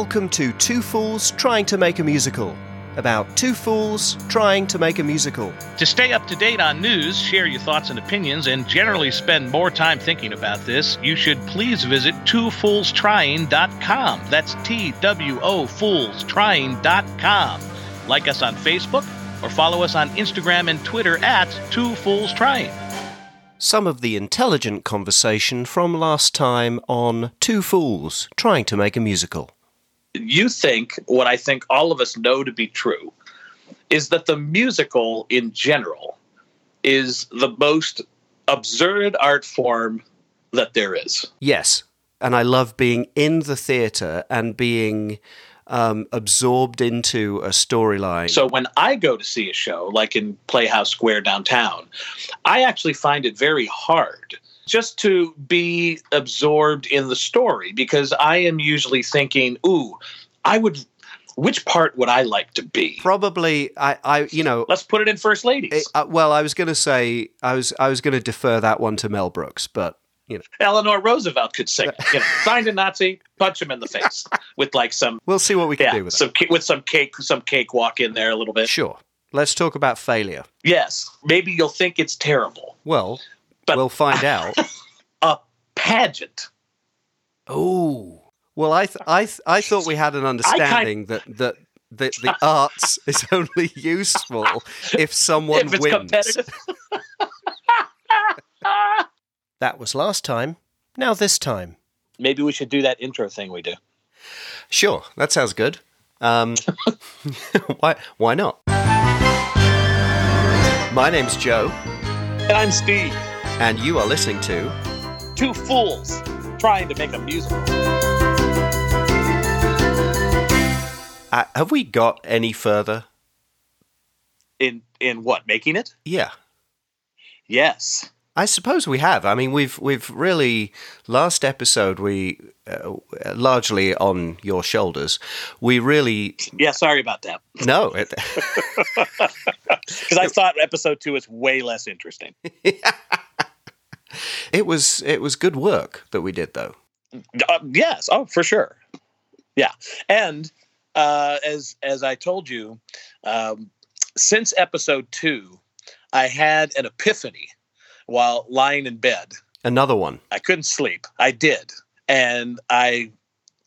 Welcome to Two Fools Trying to Make a Musical. About two fools trying to make a musical. To stay up to date on news, share your thoughts and opinions, and generally spend more time thinking about this, you should please visit twofoolstrying.com. That's T W O foolstrying.com. Like us on Facebook or follow us on Instagram and Twitter at Two Fools Trying. Some of the intelligent conversation from last time on Two Fools Trying to Make a Musical. You think what I think all of us know to be true is that the musical in general is the most absurd art form that there is. Yes, and I love being in the theatre and being um, absorbed into a storyline. So when I go to see a show, like in Playhouse Square downtown, I actually find it very hard just to be absorbed in the story because I am usually thinking, ooh, I would. Which part would I like to be? Probably, I, I, you know, Let's put it in First Ladies. it- uh, well, I was going to say, I was, I was going to defer that one to Mel Brooks, but you know, Eleanor Roosevelt could sing. You know, find a Nazi, punch him in the face with like some we'll see what we can yeah, do with some ca- with some cake, some cake walk in there a little bit. Sure. Let's talk about failure. Yes, maybe you'll think it's terrible. Well, But- we'll find out. A pageant. Oh, well, I, th- I, th- I thought we had an understanding that that the, the arts is only useful if someone if wins. That was last time. Now this time. maybe we should do that intro thing we do. Sure, that sounds good. Um, why? Why not? My name's Joe, And I'm Steve, and you are listening to. two fools trying to make a musical. Uh, have we got any further? In in what? Making it? Yeah, Yes. I suppose we have. I mean, we've we've really last episode we uh, largely on your shoulders. We really Yeah. Sorry about that. no. It, Because I thought episode two was way less interesting. it was it was good work that we did though. Uh, yes. Oh, for sure. Yeah. And uh, as as I told you, um, since episode two, I had an epiphany while lying in bed. Another one. I couldn't sleep. I did, and I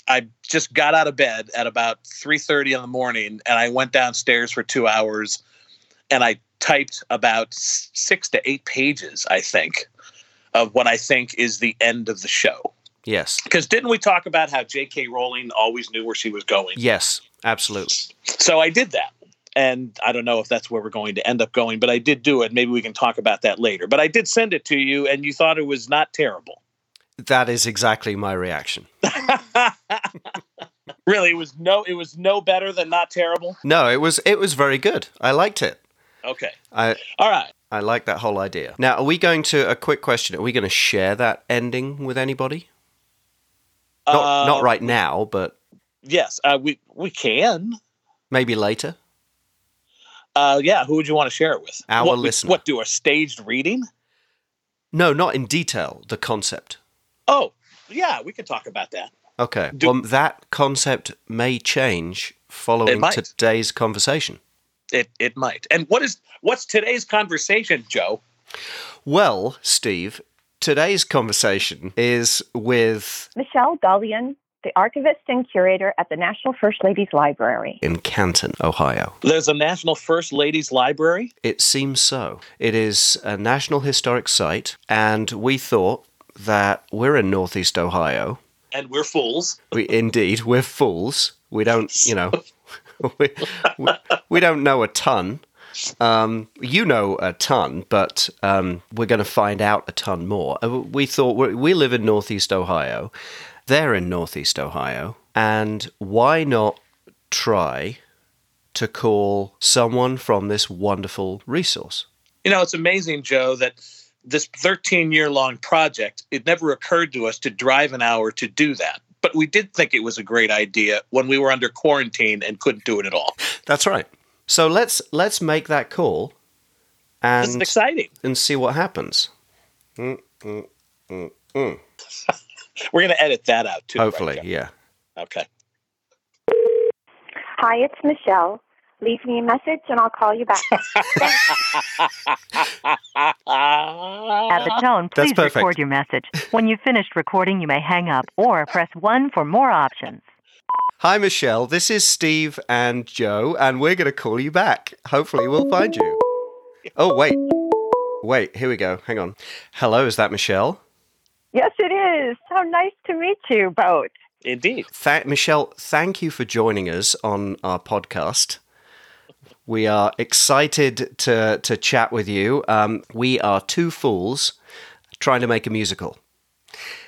I just got out of bed at about three thirty in the morning, and I went downstairs for two hours, and I typed about six to eight pages, I think, of what I think is the end of the show. Yes. Because didn't we talk about how J.K. Rowling always knew where she was going? Yes. Absolutely. So I did that. And I don't know if that's where we're going to end up going, but I did do it. Maybe we can talk about that later. But I did send it to you, and you thought it was not terrible. That is exactly my reaction. really, it was no, it was no better than not terrible. No, it was it was very good. I liked it. Okay, I all right. I like that whole idea. Now, are we going to a quick question? Are we going to share that ending with anybody? Not Uh, not right now, but Yes, uh, we we can. maybe later. Uh, yeah, who would you want to share it with? Our what, listener. What do a staged reading? No, not in detail. The concept. Oh, yeah, we could talk about that. Okay. Do- well, that concept may change following today's conversation. It it might. And what is what's today's conversation, Joe? Well, Steve, today's conversation is with Michelle Gullion, the archivist and curator at the National First Ladies Library. in Canton, Ohio. There's a National First Ladies Library. It seems so. It is a National Historic Site, and we thought that we're in Northeast Ohio. and we're fools. We indeed we're fools. We don't, you know, we, we, we don't know a ton. Um, you know a ton, but um, we're going to find out a ton more. Uh, We thought we we live in Northeast Ohio. They're in Northeast Ohio, and why not try to call someone from this wonderful resource? You know, it's amazing, Joe, that this 13 year long project, it never occurred to us to drive an hour to do that. But we did think it was a great idea when we were under quarantine and couldn't do it at all. That's right. So let's let's make that call This is and exciting. and see what happens. Mm, mm, mm, mm. We're going to edit that out too. Hopefully, Joe? yeah. Okay. Hi, it's Michelle. Leave me a message and I'll call you back. At the tone, That's please perfect. record your message. When you've finished recording, you may hang up or press 1 for more options. Hi, Michelle. This is Steve and Joe, and we're going to call you back. Hopefully, we'll find you. Oh, wait. Wait, here we go. Hang on. Hello, is that Michelle? yes, it is. How nice to meet you both. Indeed. Tha- Michelle, thank you for joining us on our podcast. We are excited to, to chat with you. Um, we are two fools trying to make a musical.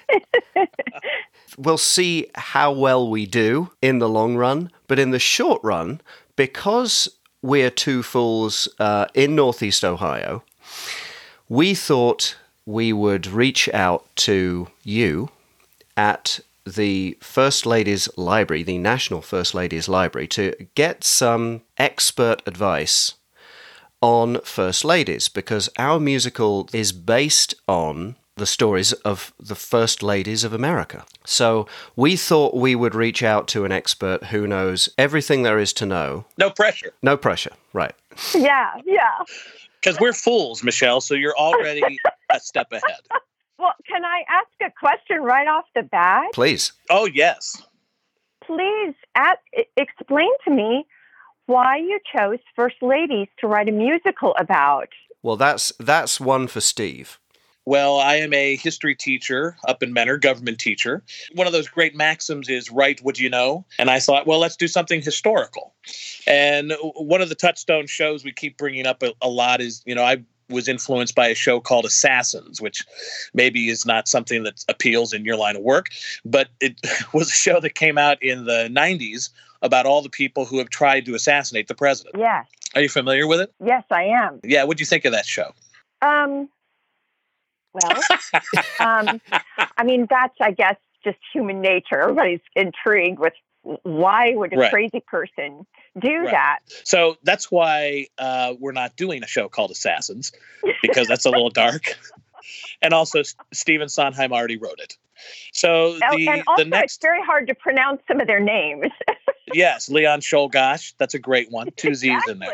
we'll see how well we do in the long run, but in the short run, because we're two fools uh, in Northeast Ohio, we thought we would reach out to you at the First Ladies Library, the National First Ladies Library, to get some expert advice on First Ladies because our musical is based on the stories of the First Ladies of America. So we thought we would reach out to an expert who knows everything there is to know. No pressure. No pressure, right? Yeah, yeah. Because we're fools, Michelle, so you're already a step ahead. Well, can I ask a question right off the bat? Please. Oh, yes. Please at, explain to me why you chose First Ladies to write a musical about. Well, that's that's one for Steve. Well, I am a history teacher up in Mentor, government teacher. One of those great maxims is write what you know. And I thought, well, let's do something historical. And one of the touchstone shows we keep bringing up a, a lot is, you know, I was influenced by a show called Assassins, which maybe is not something that appeals in your line of work, but it was a show that came out in the 90s about all the people who have tried to assassinate the president. Yes, Are you familiar with it? yes, I am. Yeah, what do you think of that show? Um, well, um, I mean, that's, I guess, just human nature. Everybody's intrigued with why would a Right. crazy person do Right. that? So that's why uh, we're not doing a show called Assassins because that's a little dark. And also, Stephen Sondheim already wrote it. So Oh, the and also, the it's next, very hard to pronounce some of their names. yes, Leon Czolgosz, that's a great one. Two Z's in there.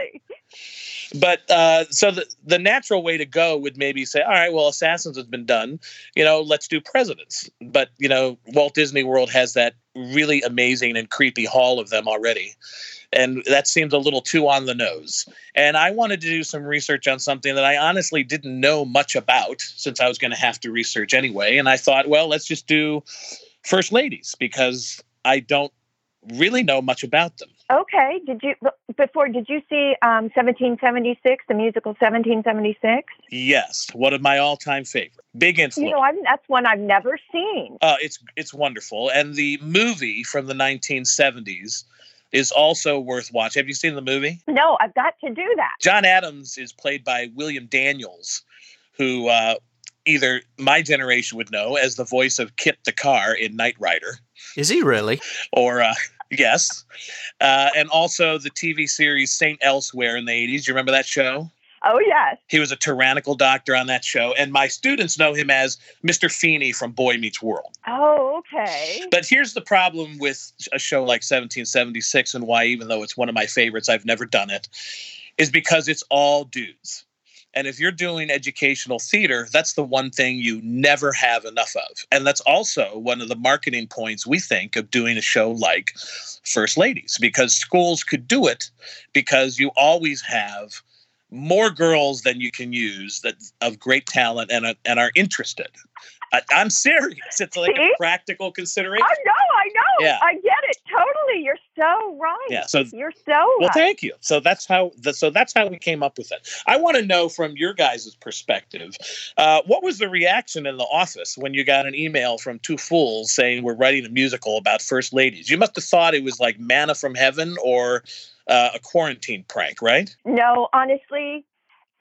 But uh, so the the natural way to go would maybe say, all right, well, Assassins has been done. You know, let's do presidents. But you know, Walt Disney World has that really amazing and creepy hall of them already. And that seems a little too on the nose. And I wanted to do some research on something that I honestly didn't know much about since I was going to have to research anyway. And I thought, well, let's just do first ladies because I don't really know much about them. Okay. Did you before? Did you see um, 1776, the musical 1776? Yes, one of my all-time favorite. Big influence. You know, I'm, that's one I've never seen. Uh, it's it's wonderful, and the movie from the 1970s is also worth watching. Have you seen the movie? No, I've got to do that. John Adams is played by William Daniels, who uh, either my generation would know as the voice of KITT the car in Knight Rider, Is he really? or uh, yes, uh, and also the TV series Saint Elsewhere in the 80s. You remember that show? Oh yes. He was a tyrannical doctor on that show, and my students know him as Mr. Feeney from Boy Meets World. Oh okay. But here's the problem with a show like 1776 and why, even though it's one of my favorites, I've never done it, is because it's all dudes. And if you're doing educational theater, that's the one thing you never have enough of. And that's also one of the marketing points we think of doing a show like First Ladies, because schools could do it because you always have more girls than you can use that of great talent and, uh, and are interested. I, I'm serious. It's like a practical consideration. I know. I know. Yeah. I get it totally. You're so right. Yeah, so You're so well, thank you. So that's how. The, so that's how we came up with it. I want to know from your guys' perspective, uh, what was the reaction in the office when you got an email from two fools saying we're writing a musical about first ladies? You must have thought it was like manna from heaven or uh, a quarantine prank, right? No, honestly,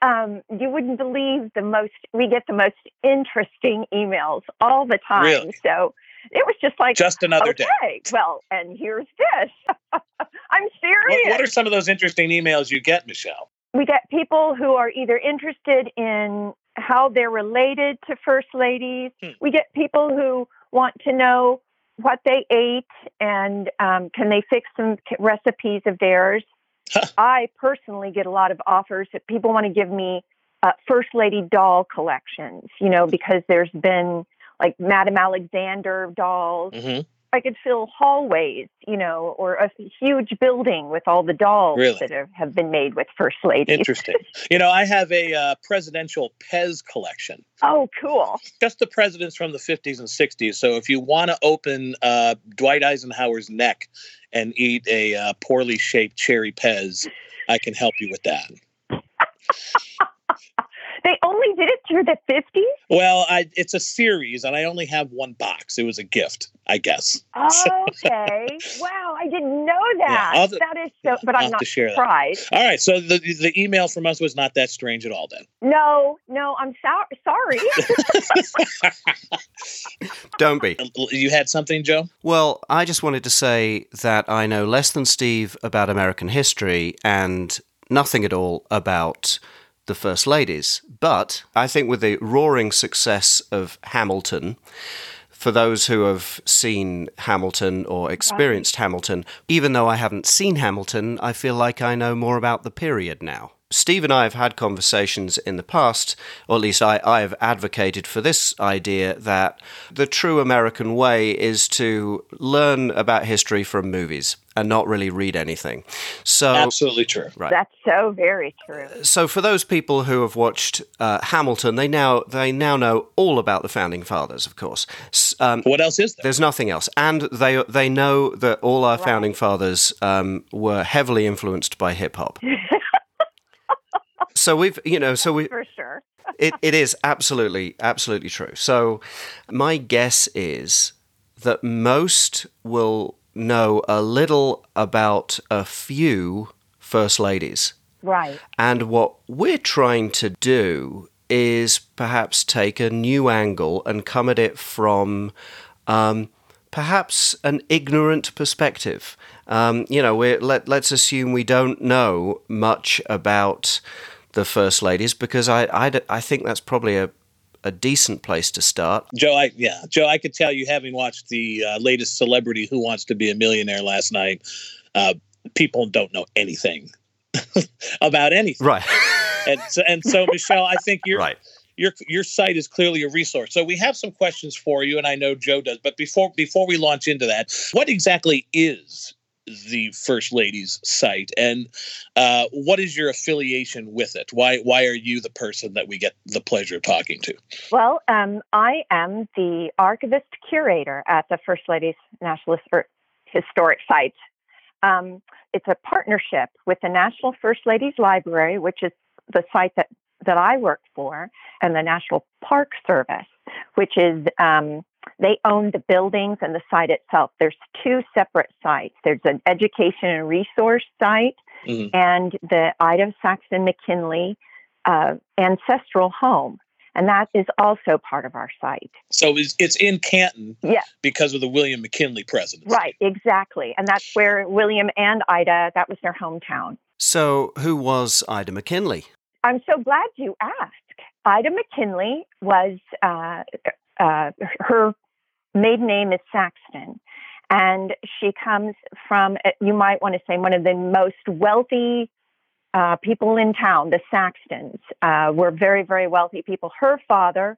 um, you wouldn't believe the most. We get the most interesting emails all the time. Really? So it was just like, Just another okay, day. well, and here's this. I'm serious. What, what are some of those interesting emails you get, Michelle? we get people who are either interested in how they're related to first ladies. Hmm. We get people who want to know what they ate and um, can they fix some recipes of theirs. I personally get a lot of offers that people want to give me uh, First Lady doll collections, you know, because there's been like Madame Alexander dolls. hmm I could fill hallways, you know, or a huge building with all the dolls Really? that have, have been made with First Ladies. Interesting. you know, I have a uh, presidential Pez collection. Oh, cool. Just the presidents from the 50s and 60s. So if you want to open uh, Dwight Eisenhower's neck and eat a uh, poorly shaped cherry Pez, I can help you with that. They only did it through the 50s? Well, I, it's a series, and I only have one box. It was a gift, I guess. Okay. wow, I didn't know that. I'll- that is so, but I'll I'm not to share that. surprised. All right, so the the email from us was not that strange at all. Then No, no, I'm so- sorry. Don't be. Um, you had something, Joe. Well, I just wanted to say that I know less than Steve about American history and nothing at all about the First Ladies. But I think with the roaring success of Hamilton, for those who have seen Hamilton or experienced Hamilton, even though I haven't seen Hamilton, I feel like I know more about the period now. Steve and I have had conversations in the past, or at least I, I have advocated for this idea that the true American way is to learn about history from movies and not really read anything. So, Absolutely true. right. That's so very true. So for those people who have watched uh, Hamilton, they now they now know all about the founding fathers, of course. Um, What else is there? there's nothing else, and they they know that all our Right. founding fathers um, were heavily influenced by hip hop. so we've you know so we For sure. it, it is absolutely absolutely true. So my guess is that most will know a little about a few first ladies. Right. And what we're trying to do is perhaps take a new angle and come at it from um, perhaps an ignorant perspective. Um, you know, we're, let, let's assume we don't know much about the First Ladies because I, I, I think that's probably a, a decent place to start. Joe, I yeah, Joe, I could tell you having watched the uh, latest Celebrity Who Wants to Be a Millionaire last night. Uh, people don't know anything about anything, Right. and so, and so Michelle, I think your right. your your site is clearly a resource. So we have some questions for you, and I know Joe does. But before before we launch into that, what exactly is the First Lady's site, and uh, what is your affiliation with it? Why why are you the person that we get the pleasure of talking to? Well, um, I am the archivist curator at the First Ladies National Historic Site. Um, it's a partnership with the National First Ladies Library, which is the site that, that I work for, and the National Park Service, which is um, they own the buildings and the site itself. There's two separate sites. There's an education and resource site, Mhm. and the Ida Saxton McKinley uh, ancestral home, and that is also part of our site. So it's, it's in Canton Yeah, because of the William McKinley presidency. right, exactly, and that's where William and Ida that was their hometown. So, who was Ida McKinley? I'm so glad you asked. Ida McKinley was uh, uh, her maiden name is Saxton, and she comes from uh, you might want to say one of the most wealthy uh, people in town. The Saxtons uh, were very very wealthy people. Her father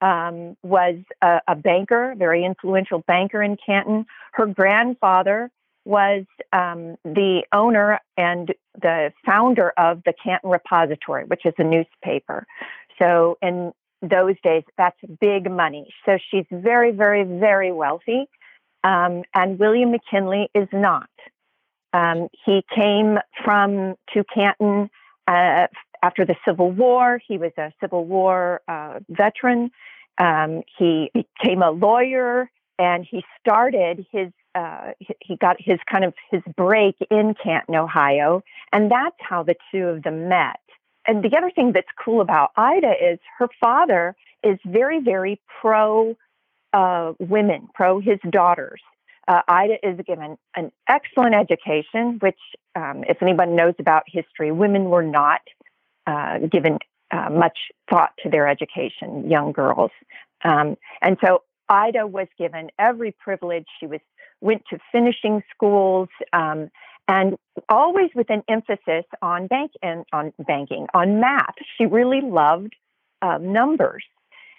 um, was a, a banker, very influential banker in Canton. Her grandfather was um, the owner and the founder of the Canton Repository, which is a newspaper. So in those days, that's big money. So she's very, very, very wealthy. Um, and William McKinley is not. Um, he came from to Canton uh, after the Civil War. He was a Civil War uh, veteran. Um, he became a lawyer, and he started his. Uh, he- got his kind of his break in Canton, Ohio, and that's how the two of them met. And the other thing that's cool about Ida is her father is very, very pro uh, women, pro his daughters. Uh, Ida is given an excellent education, which, um, if anyone knows about history, women were not uh, given uh, much thought to their education, young girls. Um, and so Ida was given every privilege. She was went to finishing schools, um, and always with an emphasis on bank and on banking, on math. She really loved um, numbers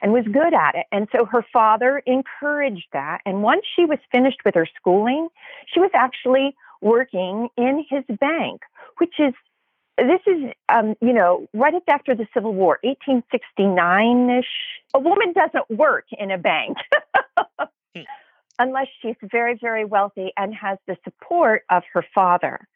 and was good at it. And so her father encouraged that. And once she was finished with her schooling, she was actually working in his bank, which is this is, um, you know, right after the Civil War, 1869 ish. A woman doesn't work in a bank unless she's very, very wealthy and has the support of her father,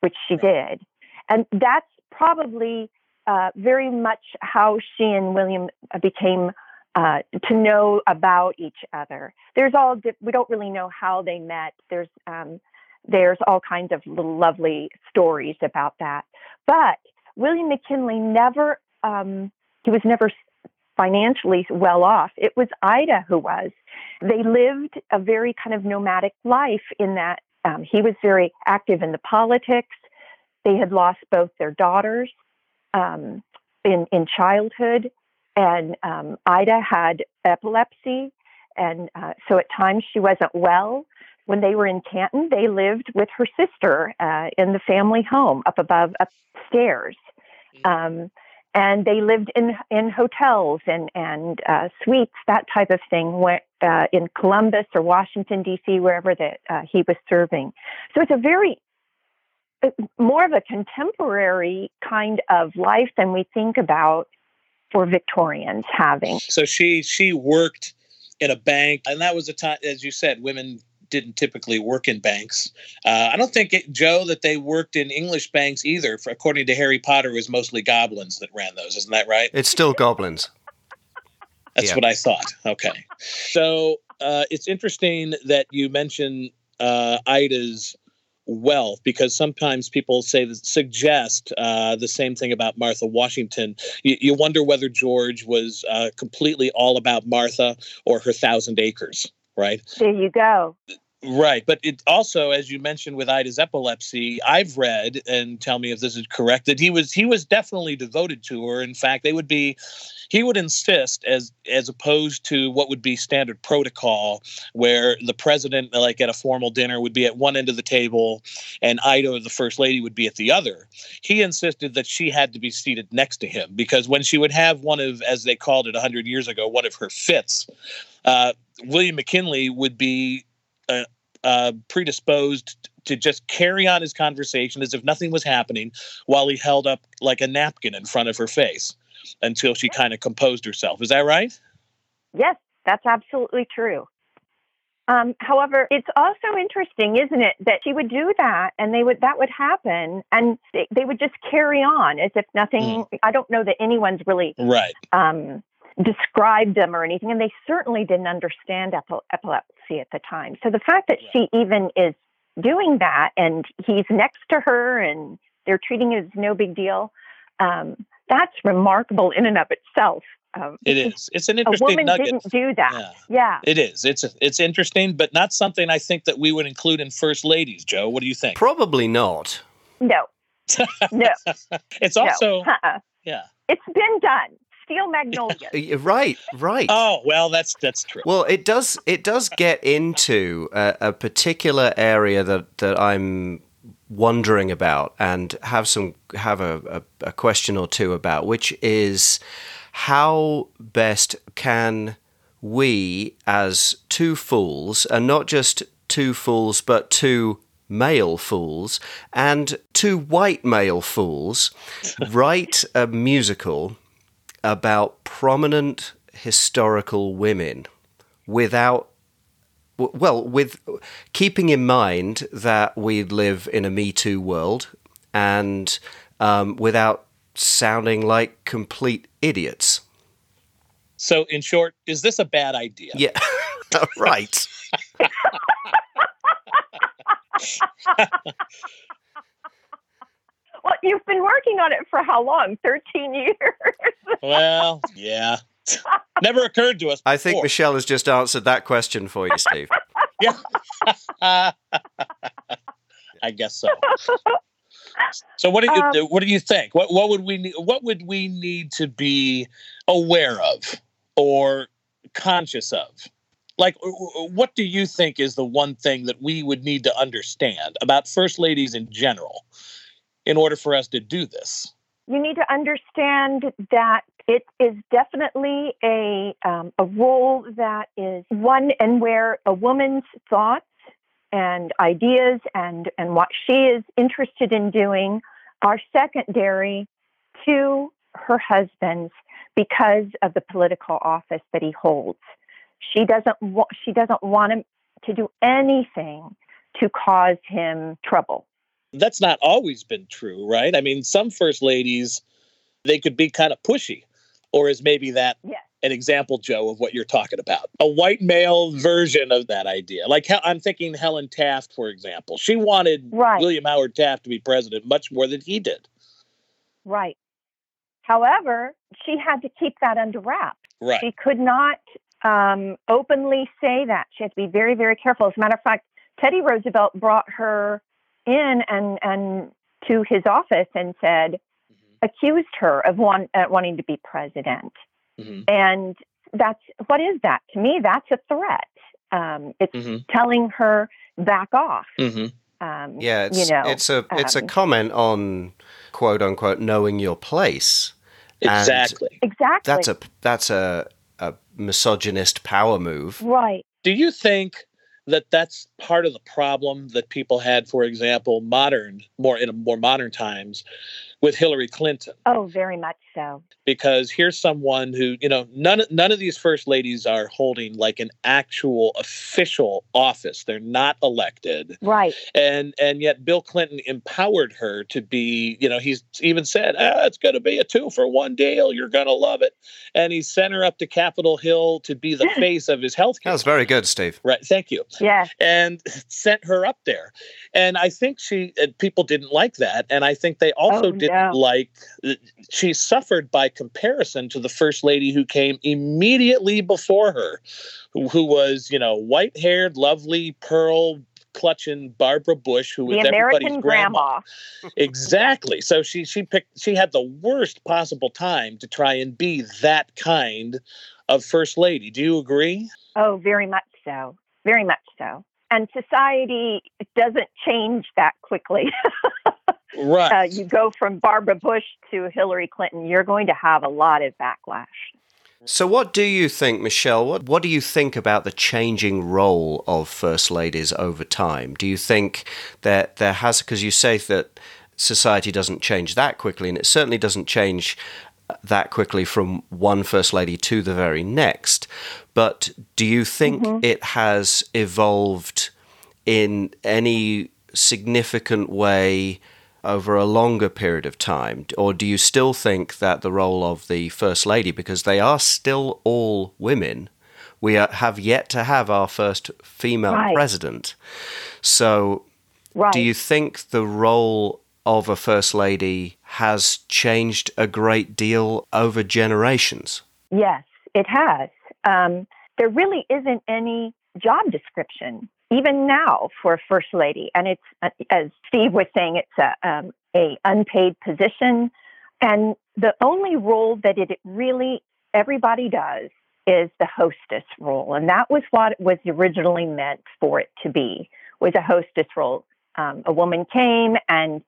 which she did. And that's probably uh, very much how she and William became uh, to know about each other. There's all we don't really know how they met. There's um, there's all kinds of little lovely stories about that. But William McKinley never um, he was never financially well off. It was Ida who was. They lived a very kind of nomadic life in that um, he was very active in the politics. They had lost both their daughters um, in in childhood, and um, Ida had epilepsy, and uh, so at times she wasn't well. When they were in Canton, they lived with her sister uh, in the family home up above upstairs. Mm-hmm. And they lived in in hotels and and uh, suites, that type of thing, where, uh, in Columbus or Washington D.C., wherever that uh, he was serving. So it's a very uh, more of a contemporary kind of life than we think about for Victorians having. So she she worked in a bank, and that was a time, as you said, women didn't typically work in banks. Uh, I don't think it, Joe that they worked in English banks either. For, according to Harry Potter, it was mostly goblins that ran those. Isn't that right? It's still goblins. That's yeah. what I thought. Okay, so uh, it's interesting that you mention uh, Ida's wealth because sometimes people say suggest uh, the same thing about Martha Washington. You, you wonder whether George was uh, completely all about Martha or her thousand acres right? There you go. Right. But it also, as you mentioned with Ida's epilepsy, I've read and tell me if this is correct, that he was he was definitely devoted to her. In fact, they would be he would insist as as opposed to what would be standard protocol where the president like at a formal dinner would be at one end of the table and Ida the first lady would be at the other. He insisted that she had to be seated next to him because when she would have one of as they called it 100 years ago, one of her fits, uh, William McKinley would be uh, uh, predisposed to just carry on his conversation as if nothing was happening while he held up like a napkin in front of her face until she kind of composed herself. Is that right? Yes, that's absolutely true. Um, however, it's also interesting, isn't it, that she would do that and they would that would happen and they, they would just carry on as if nothing. Mm. I don't know that anyone's really right. Um, described them or anything, and they certainly didn't understand epilepsy at the time. So the fact that yeah. she even is doing that and he's next to her and they're treating it as no big deal, um, that's remarkable in and of itself. Um, it is. It's an interesting a woman nugget. didn't do that. Yeah. yeah. It is. It's it's interesting, but not something I think that we would include in first ladies. Joe, what do you think? Probably not. No. no. it's also. No. Uh-uh. Yeah. It's been done steel magnolia. right, right. Oh well, that's that's true. Well, it does it does get into a, a particular area that that I'm wondering about and have some have a, a, a question or two about, which is how best can we as two fools, and not just two fools, but two male fools and two white male fools write a musical about prominent historical women without well with keeping in mind that we live in a me too world and um, without sounding like complete idiots. So in short is this a bad idea? Yeah. Right well, you've been working on it for how long? 13 years. well, yeah. Never occurred to us. Before. I think Michelle has just answered that question for you, Steve. yeah. I guess so. So what do you um, what do you think? What what would we need, what would we need to be aware of or conscious of Like, what do you think is the one thing that we would need to understand about first ladies in general in order for us to do this? You need to understand that it is definitely a um, a role that is one and where a woman's thoughts and ideas and and what she is interested in doing are secondary to her husband's because of the political office that he holds. She doesn't wa- she doesn't want him to do anything to cause him trouble. That's not always been true, right? I mean, some first ladies they could be kind of pushy. Or is maybe that Yes. an example, Joe, of what you're talking about? A white male version of that idea. Like I'm thinking Helen Taft, for example. She wanted Right. William Howard Taft to be president much more than he did. Right. However, she had to keep that under wraps. Right. She could not um, openly say that. She had to be very, very careful. As a matter of fact, Teddy Roosevelt brought her in and and to his office and said, accused her of want, uh, wanting to be president. Mhm. And that's what is that to me? That's a threat. Um, it's Mhm. telling her back off. hmm Um, Yeah, it's you know, it's a it's a um, comment on quote unquote knowing your place. And Exactly. exactly. That's a that's a a misogynist power move. right. Do you think that that's part of the problem that people had, for example, modern, more in more modern times, with Hillary Clinton? Oh, very much so. Because here's someone who, you know, none none of these first ladies are holding like an actual official office. They're not elected. Right. and and yet Bill Clinton empowered her to be you know he's even said ah, it's going to be a two for one deal you're going to love it and he sent her up to Capitol Hill to be the face of his health That care was very good, Steve. right thank you Yeah. and sent her up there and I think she uh, people didn't like that and I think they also Oh, no. like uh, she suffered by comparison to the first lady who came immediately before her who, who was you know white haired lovely pearl clutching Barbara Bush, who The was everybody's American grandma. grandma. Exactly. So she she picked she had the worst possible time to try and be that kind of first lady. Do you agree? Oh, very much so. Very much so. And society doesn't change that quickly. Right. uh, you go from Barbara Bush to Hillary Clinton, you're going to have a lot of backlash. So, what do you think, Michelle? What what do you think about the changing role of first ladies over time? Do you think that there has because you say that society doesn't change that quickly, and it certainly doesn't change that quickly from one first lady to the very next. But do you think it has evolved in any significant way over a longer period of time? Or do you still think that the role of the First Lady, because they are still all women, we are, have yet to have our first female Right. president. So Right. do you think the role of a First Lady has changed a great deal over generations? Yes, it has. Um, there really isn't any job description, even now, for first lady, and it's uh, as Steve was saying, it's a um, a unpaid position, and the only role that it really everybody does is the hostess role, and that was what it was originally meant for it to be was a hostess role. Um, a woman came and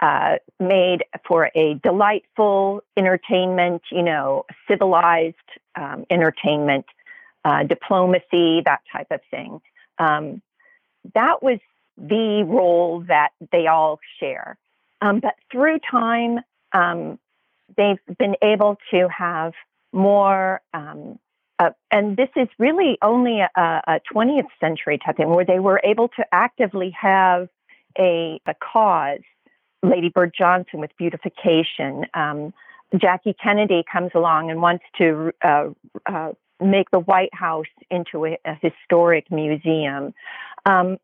uh, made for a delightful entertainment, you know, civilized um, entertainment, uh, diplomacy, that type of thing. Um, that was the role that they all share. Um, but through time, um, they've been able to have more, um, uh, and this is really only a, a 20th century type thing, where they were able to actively have a, a cause Lady Bird Johnson with beautification. Um, Jackie Kennedy comes along and wants to uh, uh, make the White House into a, a historic museum. Um,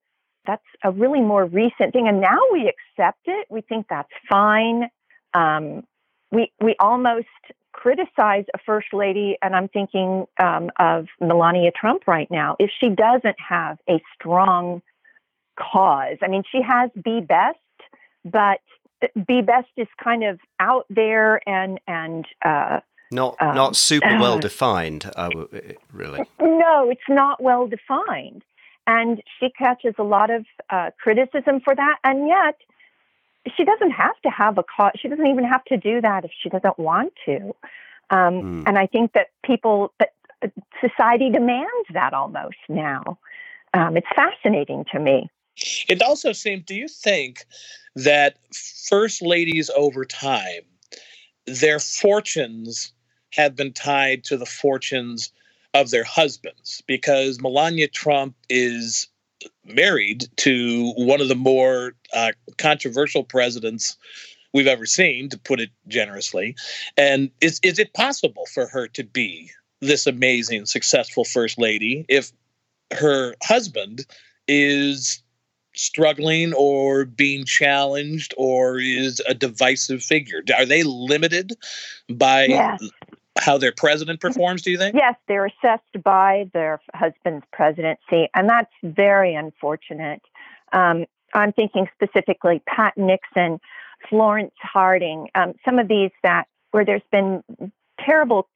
that's a really more recent thing, and now we accept it. We think that's fine. Um, we we almost criticize a first lady, and I'm thinking um, of Melania Trump right now. If she doesn't have a strong cause, I mean, she has Be Best, but Be Best is kind of out there and and uh, Not Um, not super well defined, uh, really. No, it's not well defined. And she catches a lot of uh, criticism for that. And yet, she doesn't have to have a cause. She doesn't even have to do that if she doesn't want to. Um, Hmm. And I think that people, that uh, society demands that almost now. Um, it's fascinating to me. It also seems, do you think that first ladies over time, their fortunes have been tied to the fortunes of their husbands? Because Melania Trump is married to one of the more uh, controversial presidents we've ever seen, to put it generously. And is, is it possible for her to be this amazing, successful first lady if her husband is struggling or being challenged or is a divisive figure? Are they limited by Yes. How their president performs, do you think? Yes, they're assessed by their husband's presidency, and that's very unfortunate. Um, I'm thinking specifically Pat Nixon, Florence Harding, um, some of these that where there's been terrible,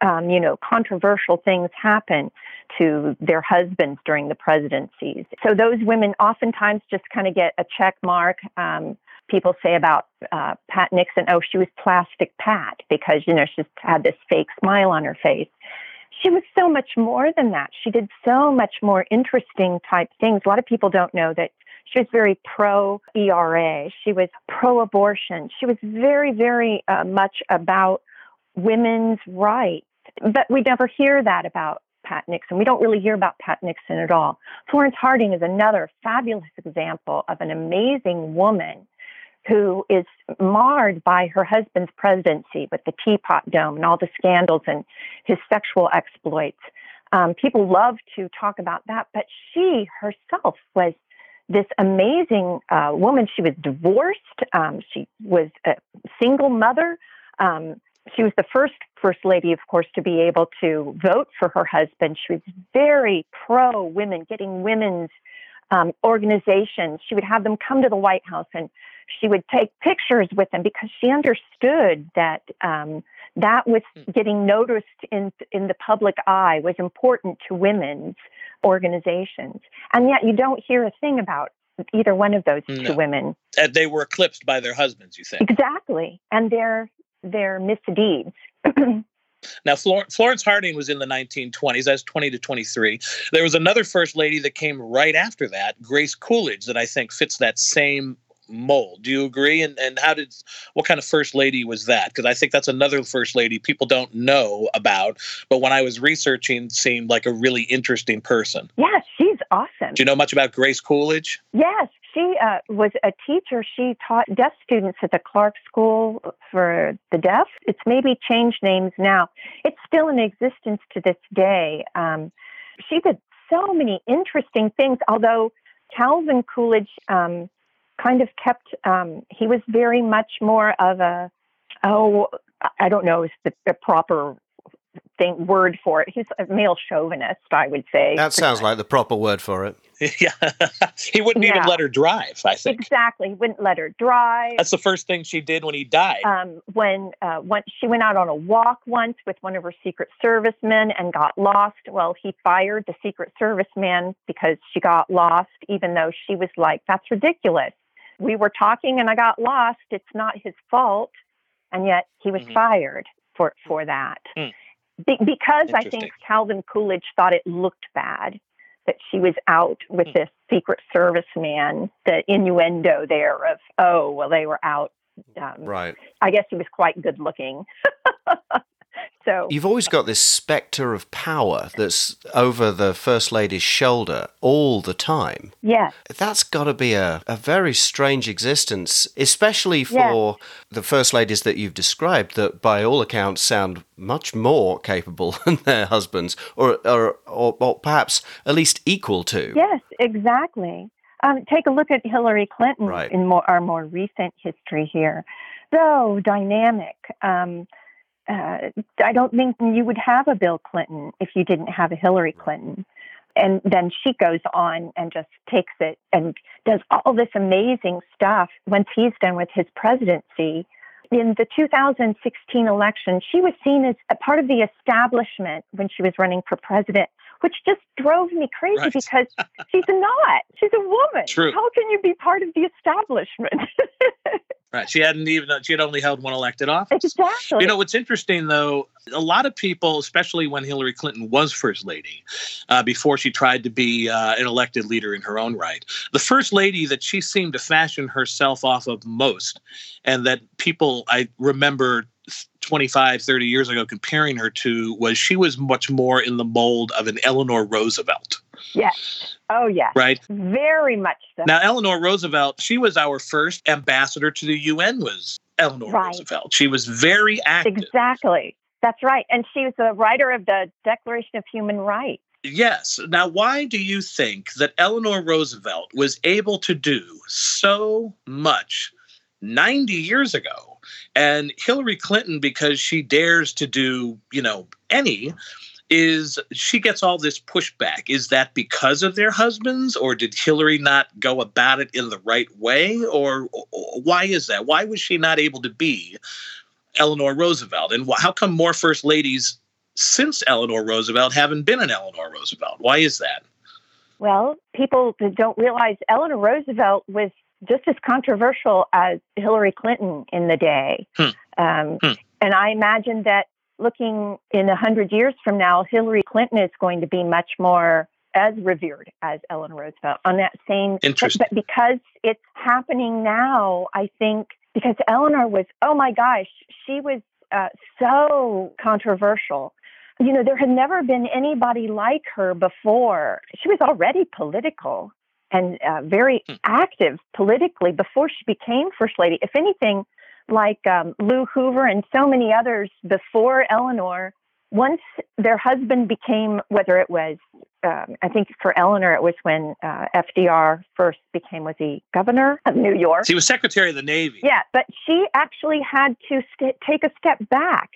um, you know, controversial things happen to their husbands during the presidencies. So those women oftentimes just kind of get a check mark. Um, people say about uh, Pat Nixon, oh, she was plastic Pat because, you know, she's had this fake smile on her face. She was so much more than that. She did so much more interesting type things. A lot of people don't know that she was very pro ERA. She was pro abortion. She was very, very uh, much about women's rights. But we never hear that about Pat Nixon. We don't really hear about Pat Nixon at all. Florence Harding is another fabulous example of an amazing woman who is marred by her husband's presidency with the Teapot Dome and all the scandals and his sexual exploits. Um, people love to talk about that, but she herself was this amazing uh, woman. She was divorced. Um, she was a single mother. Um, she was the first first lady, of course, to be able to vote for her husband. She was very pro women, getting women's um, organizations. She would have them come to the White House and she would take pictures with them because she understood that um, that was getting noticed in in the public eye was important to women's organizations. And yet, you don't hear a thing about either one of those No. two women. And they were eclipsed by their husbands, you think? Exactly, and their their misdeeds. Now, Florence Harding was in the 1920s. That's 20 to 23. There was another first lady that came right after that, Grace Coolidge, that I think fits that same mold. Do you agree? And and how did what kind of first lady was that? Because I think that's another first lady people don't know about, but when I was researching, seemed like a really interesting person. yes, she's awesome. Do you know much about Grace Coolidge? Yes, she uh, was a teacher. She taught deaf students at the Clark School for the Deaf. It's maybe changed names now. It's still in existence to this day. Um, she did so many interesting things, although Calvin Coolidge um, kind of kept, um, he was very much more of a, oh, I don't know is the, the proper thing word for it. He's a male chauvinist, I would say. That sounds like the proper word for it. yeah, he wouldn't even let her drive. I think Exactly. He wouldn't let her drive. that's the first thing she did when he died. um, when uh, when she went out on a walk once with one of her Secret Service men and got lost. Well, he fired the Secret Service man because she got lost, even though she was like, "That's ridiculous. We were talking and I got lost. It's not his fault." And yet he was Mhm. fired for for that Hmm. Be- because I think Calvin Coolidge thought it looked bad that she was out with Hmm. this Secret Service man. The innuendo there of, oh, well, they were out. Um, Right. I guess he was quite good looking. so You've always got this spectre of power that's over the First Lady's shoulder all the time. yes, That's got to be a, a very strange existence, especially for the First Ladies that you've described, that by all accounts sound much more capable than their husbands, or, or, or, or perhaps at least equal to. yes, exactly. Um, take a look at Hillary Clinton Right. in more, our more recent history here. So dynamic. Um, uh, I don't think you would have a Bill Clinton if you didn't have a Hillary Clinton. And then she goes on and just takes it and does all this amazing stuff. Once he's done with his presidency, in the 2016 election, she was seen as a part of the establishment when she was running for president, which just drove me crazy Right. because she's not. She's a woman. True. How can you be part of the establishment? Right. She hadn't even she had only held one elected office. exactly. You know what's interesting though, a lot of people, especially when Hillary Clinton was first lady, uh, before she tried to be uh, an elected leader in her own right, the first lady that she seemed to fashion herself off of most, and that people I remember 25, 30 years ago comparing her to was she was much more in the mold of an Eleanor Roosevelt, yes. Oh, yes. right? Very much so. Now, Eleanor Roosevelt, she was our first ambassador to the UN. Was Eleanor Right. Roosevelt? She was very active. Exactly. That's right. And she was the writer of the Declaration of Human Rights. Yes. Now, why do you think that Eleanor Roosevelt was able to do so much 90 years ago? And Hillary Clinton, because she dares to do, you know, any, is she gets all this pushback. Is that because of their husbands, or did Hillary not go about it in the right way? Or, or why is that? Why was she not able to be Eleanor Roosevelt? And wh- how come more first ladies since Eleanor Roosevelt haven't been an Eleanor Roosevelt. Why is that? Well, people don't realize Eleanor Roosevelt was just as controversial as Hillary Clinton in the day. Hmm. Um, Hmm. And I imagine that looking in a hundred years from now, Hillary Clinton is going to be much more as revered as Eleanor Roosevelt on that same. Interesting. but because it's happening now, I think because Eleanor was, oh my gosh, she was uh, so controversial you know, there had never been anybody like her before. She was already political and uh, very Hmm. active politically before she became first lady. If anything, like um, Lou Hoover and so many others before Eleanor, once their husband became, whether it was, um, I think for Eleanor, it was when uh, FDR first became, was he governor of New York? He was Secretary of the Navy. Yeah, but she actually had to st- take a step back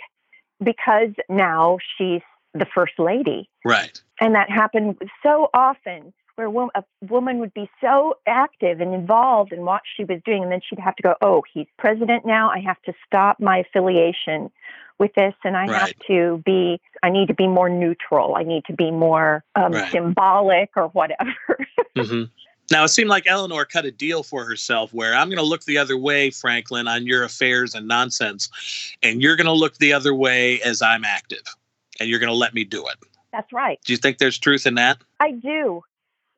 because now she's the first lady. Right. And that happened so often where a woman would be so active and involved in what she was doing. And then she'd have to go, oh, he's president now. I have to stop my affiliation with this. And I have to be, I need to be more neutral. I need to be more um, Right. symbolic or whatever. hmm Now, it seemed like Eleanor cut a deal for herself where I'm going to look the other way, Franklin, on your affairs and nonsense. And you're going to look the other way as I'm active. And you're going to let me do it. That's right. Do you think there's truth in that? I do.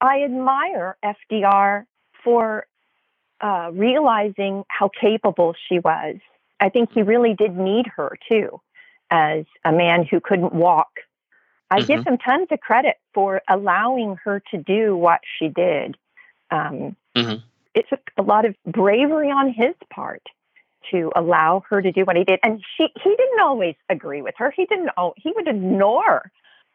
I admire FDR for uh, realizing how capable she was. I think he really did need her too, as a man who couldn't walk. I give him tons of credit for allowing her to do what she did. Um, Mhm. It took a lot of bravery on his part to allow her to do what he did, and she he didn't always agree with her. He didn't. He would ignore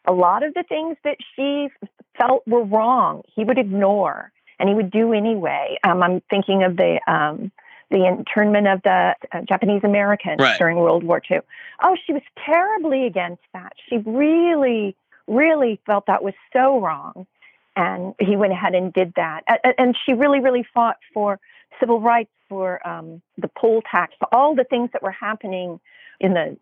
a lot of the things that she felt were wrong. He would ignore, and he would do anyway. Um, I'm thinking of the um, the internment of the uh, Japanese Americans Right. during World War II. Oh, she was terribly against that. She really, really felt that was so wrong, and he went ahead and did that. And she really, really fought for civil rights, for um, the poll tax, for all the things that were happening in the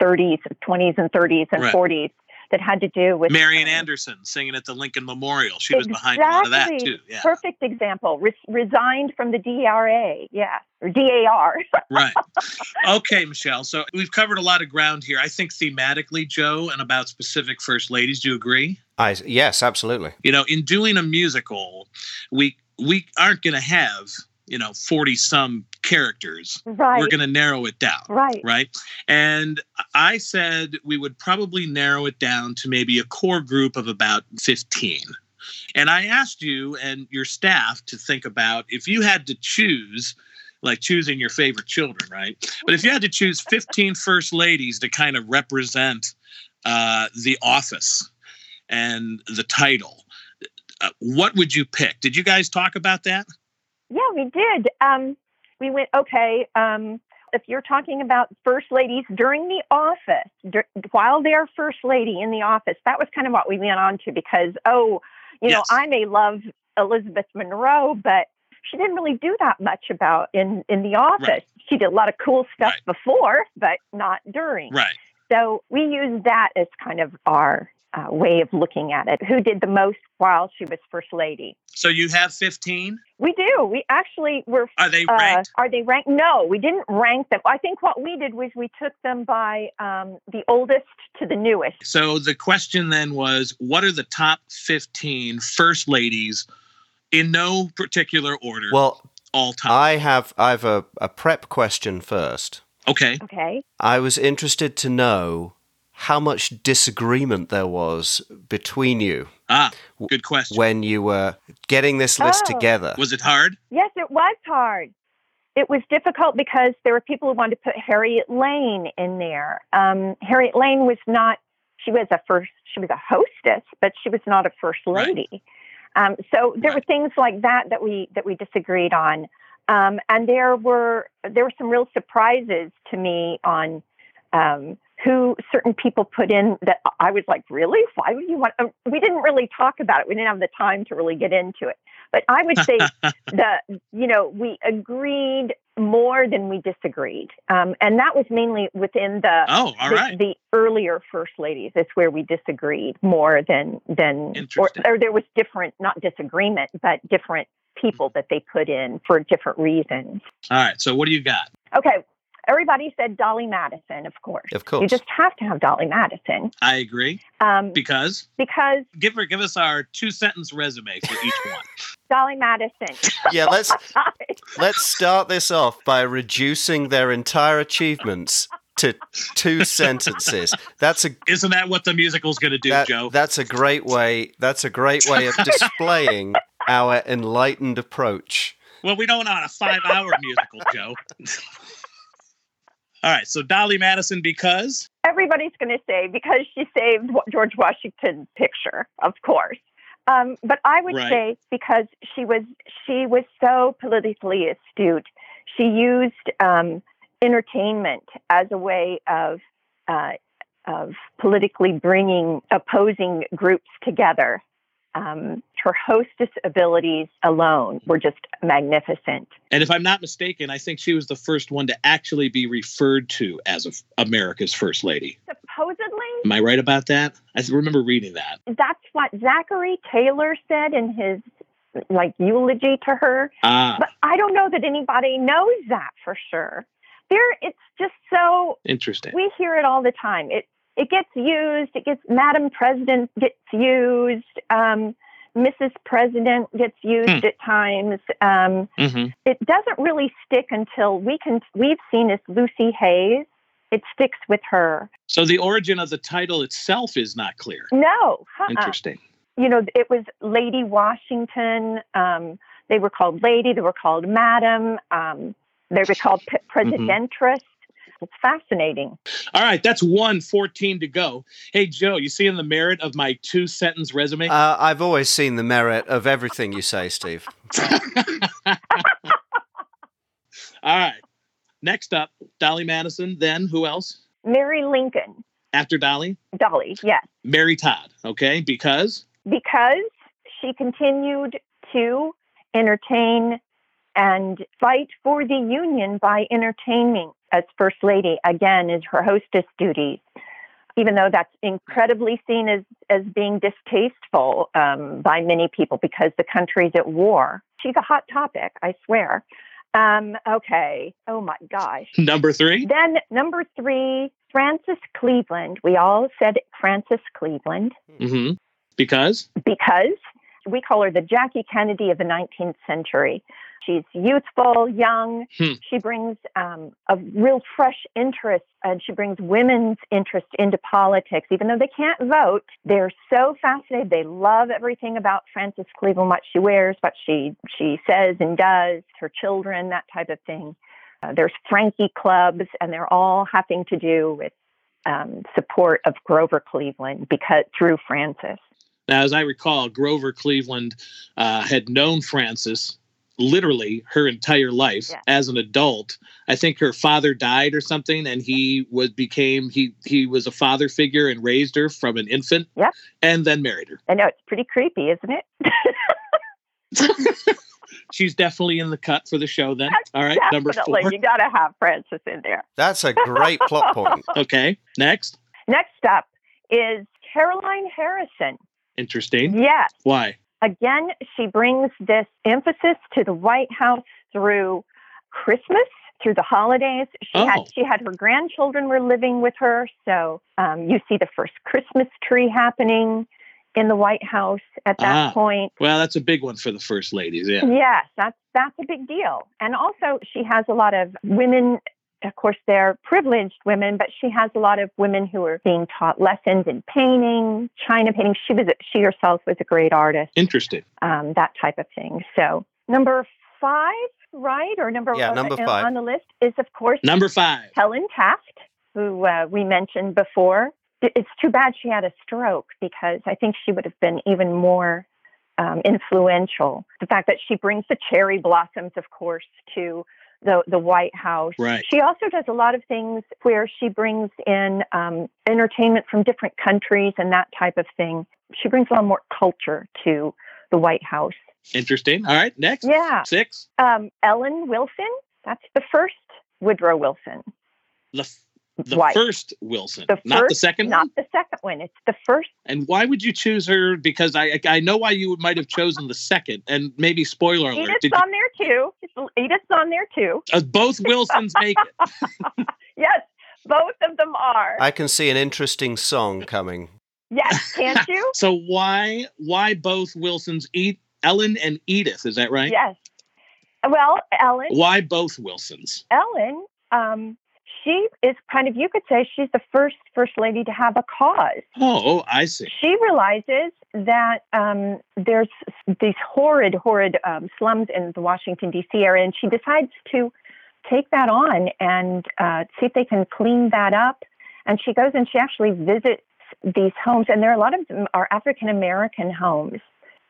1930s, 20s, and 30s and Right. 40s that had to do with Marian um, Anderson singing at the Lincoln Memorial. She was behind a lot of that, too. Yeah. Perfect example. Re- resigned from the DRA, yeah, or DAR. right. Okay, Michelle. So we've covered a lot of ground here. I think thematically, Joe, and about specific first ladies. Do you agree? I, yes, absolutely. You know, in doing a musical, we we aren't going to have you know forty some characters. right. We're going to narrow it down. right. Right. And I said we would probably narrow it down to maybe a core group of about 15. And I asked you and your staff to think about if you had to choose, like choosing your favorite children, right? But if you had to choose 15 first ladies to kind of represent uh, the office and the title, uh, what would you pick? Did you guys talk about that? Yeah, we did. Um, we went, okay, um, if you're talking about first ladies during the office, dur- while they're first lady in the office, that was kind of what we went on to because, oh, you know, I may love Elizabeth Monroe, but she didn't really do that much about in, in the office. she did a lot of cool stuff Right. before, but not during. Right. So we use that as kind of our uh, way of looking at it. Who did the most while she was first lady? So you have 15? We do. We actually were. Are they Uh, ranked? are they ranked? No, we didn't rank them. I think what we did was we took them by um, the oldest to the newest. So the question then was what are the top 15 first ladies in no particular order Well, all time? I have I've a, a prep question first. okay. Okay. I was interested to know how much disagreement there was between you Ah, good question. when you were getting this list Oh. together. Was it hard? Yes, it was hard. It was difficult because there were people who wanted to put Harriet Lane in there. Um, Harriet Lane was not. She was a first. She was a hostess, but she was not a first Right. lady. Um, so there were things like that that we that we disagreed on, um, and there were there were some real surprises to me on um, who certain people put in that I was like, really? Why would you want? Uh, we didn't really talk about it. We didn't have the time to really get into it. But I would say that you know we agreed more than we disagreed, um, and that was mainly within the, Oh, all the right. the earlier first ladies. That's where we disagreed more than than or, or there was different, not disagreement, but different people that they put in for different reasons. All right. So what do you got? Okay, everybody said Dolley Madison, of course. Of course. You just have to have Dolley Madison I agree. um, Because because give her give us our two sentence resume for each one. Dolley Madison. yeah, let's let's start this off by reducing their entire achievements to two sentences. That's a Isn't that what the musical's going to do, that- Joe? that's a great way. That's a great way of displaying our enlightened approach. Well, we don't want a five hour musical, Joe. All right. So Dolley Madison, because Everybody's going to say because she saved George Washington's picture, of course. Um, but I would Right. say because she was she was so politically astute. She used um, entertainment as a way of uh, of politically bringing opposing groups together. Um, her hostess abilities alone were just magnificent. And if I'm not mistaken, I think she was the first one to actually be referred to as a, America's first lady. Supposedly, Am I right about that? I remember reading that. that's what Zachary Taylor said in his like eulogy to her. Ah, But I don't know that anybody knows that for sure. There, it's just so interesting. we hear it all the time. It it gets used. It gets Madam President gets used. Um, Mrs. President gets used at times. Um, hmm it doesn't really stick until we can. We've seen this Lucy Hayes. It sticks with her. So the origin of the title itself is not clear. No, uh-uh. Interesting. you know, it was Lady Washington. Um, they were called Lady. They were called Madam. Um, they were called Presidentress. It's fascinating. All right, that's one 14 to go. Hey, Joe, you seeing the merit of my two sentence resume? Uh, I've always seen the merit of everything you say, Steve. All right. Next up, Dolley Madison. Then who else? Mary Lincoln, After Dolley, Dolley, yes, Mary Todd. Okay, because because she continued to entertain and fight for the Union by entertaining as First Lady, again, is her hostess duties. Even though that's incredibly seen as, as being distasteful um, by many people because the country's at war. She's a hot topic, I swear. Um, okay. Oh my gosh. number three. Then number three, Frances Cleveland. We all said Frances Cleveland Mm-hmm. Because because we call her the Jackie Kennedy of the 19th century. She's youthful, young. Hmm. She brings um, a real fresh interest, and she brings women's interest into politics. Even though they can't vote, they're so fascinated. They love everything about Frances Cleveland, what she wears, what she she says and does, her children, that type of thing. Uh, there's Frankie clubs, and they're all having to do with um, support of Grover Cleveland because through Frances. Now, as I recall, Grover Cleveland uh, had known Frances literally her entire life Yeah. as an adult. I think her father died or something, and he was became he he was a father figure and raised her from an infant. Yeah. and then married her. I know it's pretty creepy, isn't it? she's definitely in the cut for the show then. All right, number four. you got to have Frances in there. That's a great plot point. Okay, next. Next up is Caroline Harrison. Interesting. Yes, Why? again, she brings this emphasis to the White House through Christmas, through the holidays. She Oh. had she had her grandchildren were living with her, so um, you see the first Christmas tree happening in the White House at that Ah. point. Well, that's a big one for the first ladies. Yeah. Yes, that's that's a big deal. And also, she has a lot of women. Of course, they're privileged women, but she has a lot of women who are being taught lessons in painting, china painting. She was she herself was a great artist, Interesting. um, that type of thing. So number five, right, or number Yeah, uh, number uh, five. on the list is of course Number five. Helen Taft, who uh, we mentioned before. It's too bad she had a stroke because I think she would have been even more um, influential. The fact that she brings the cherry blossoms, of course, to the the White House. Right. She also does a lot of things where she brings in um, entertainment from different countries and that type of thing. She brings a lot more culture to the White House. Interesting. All right, next. Yeah. Six. Um, Ellen Wilson, that's the first Woodrow Wilson. The the Wife. first Wilson, The not the first- second Not one. the second one. It's the first. And why would you choose her? Because I I know why you might have chosen the second. And maybe spoiler alert. Edith's Did you, on there too. Edith's on there too. uh, both Wilsons make it? Yes, both of them are. I can see an interesting song coming. yes, can't you? So why why both Wilsons? E- Ellen and Edith. Is that right? Yes. Well, Ellen, Why both Wilsons? Ellen, um, she is kind of, you could say, she's the first first lady to have a cause. Oh, I see. She realizes that um, there's these horrid, horrid um, slums in the Washington D.C. area, and she decides to take that on and uh, see if they can clean that up. And she goes and she actually visits these homes, and there are a lot of them are African American homes.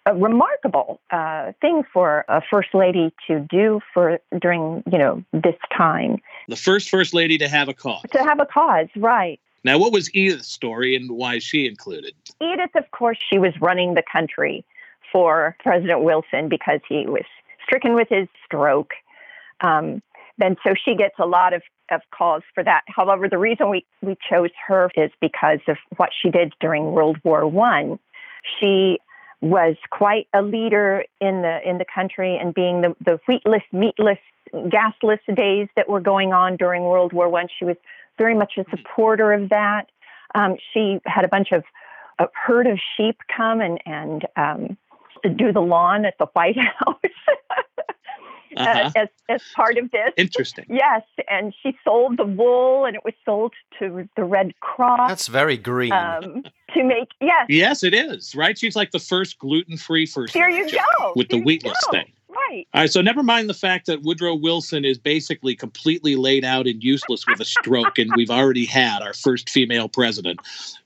A remarkable uh, thing for a first lady to do for during you know this time The first first lady to have a cause. to have a cause, right? Now, what was Edith's story and why is she included? Edith, of course, she was running the country for President Wilson because he was stricken with his stroke. Um, and so she gets a lot of, of calls for that. However, the reason we, we chose her is because of what she did during World War One. She was quite a leader in the in the country and being the, the wheatless, meatless, gasless days that were going on during World War One. She was very much a supporter of that. Um, she had a bunch of a herd of sheep come and and um, do the lawn at the White House Uh-huh. as as part of this. Interesting. Yes, and she sold the wool, and it was sold to the Red Cross That's very green. um, to make. Yes, Yes, it is, right? She's like the first gluten free first. there you go. With the There you wheatless go. thing. Right. All right, so never mind the fact that Woodrow Wilson is basically completely laid out and useless with a stroke, and we've already had our first female president.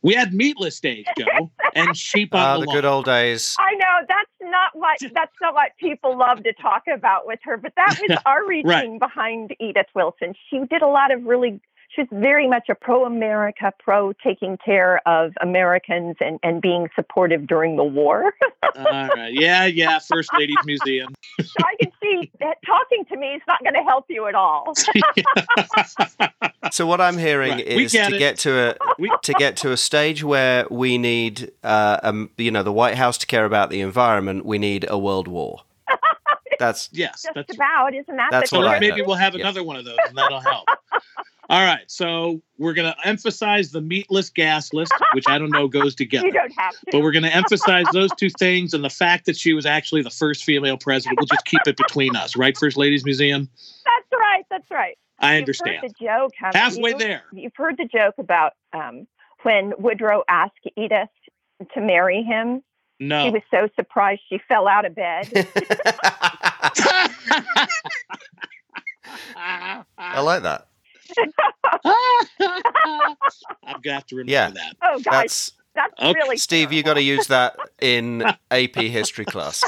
We had meatless days, Joe, and sheep Ah, on the the good lawn. old days. I know that's not what that's not what people love to talk about with her, but that was our reasoning behind Edith Wilson. She did a lot of really. She was very much a pro-America, pro taking care of Americans and, and being supportive during the war. All right, yeah, yeah, First Ladies Museum. so I can see that talking to me is not going to help you at all. So what I'm hearing Right, is get to it. get to a We- to get to a stage where we need, uh, um, you know, the White House to care about the environment. We need a world war. That's Yes, Just that's about, isn't that That's the what I maybe we'll have Yeah. another one of those, and that'll help. All right, so we're going to emphasize the meatless, gasless, which I don't know goes together. You don't have to. But we're going to emphasize those two things and the fact that she was actually the first female president. We'll just keep it between us, right, First Ladies Museum? That's right. That's right. I You've understand. heard the joke. haven't Halfway you? there. You've heard the joke about um, when Woodrow asked Edith to marry him. No. He was so surprised she fell out of bed. I like that. I've got to have to remember Yeah. that. Oh, gosh, That's that's Okay. really Steve. You got to use that in AP history class.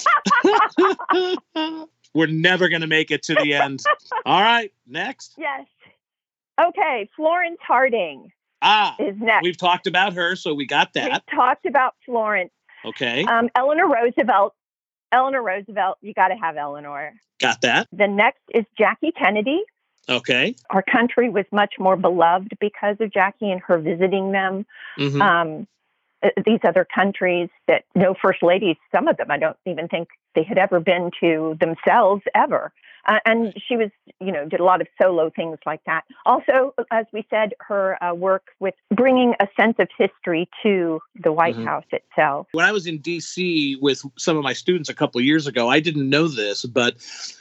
We're never going to make it to the end. All right, next. Yes. Okay, Florence Harding Ah, is next. we've talked about her, so we got that. We talked about Florence. Okay. Um, Eleanor Roosevelt Eleanor Roosevelt. You got to have Eleanor. Got that. The next is Jackie Kennedy. Okay. Our country was much more beloved because of Jackie and her visiting them. Mhm. Um, these other countries that no first ladies, some of them I don't even think they had ever been to themselves ever. Uh, and she was, you know, did a lot of solo things like that. Also, as we said, her uh, work with bringing a sense of history to the White Mhm. House itself. when I was in DC with some of my students a couple of years ago, I didn't know this, but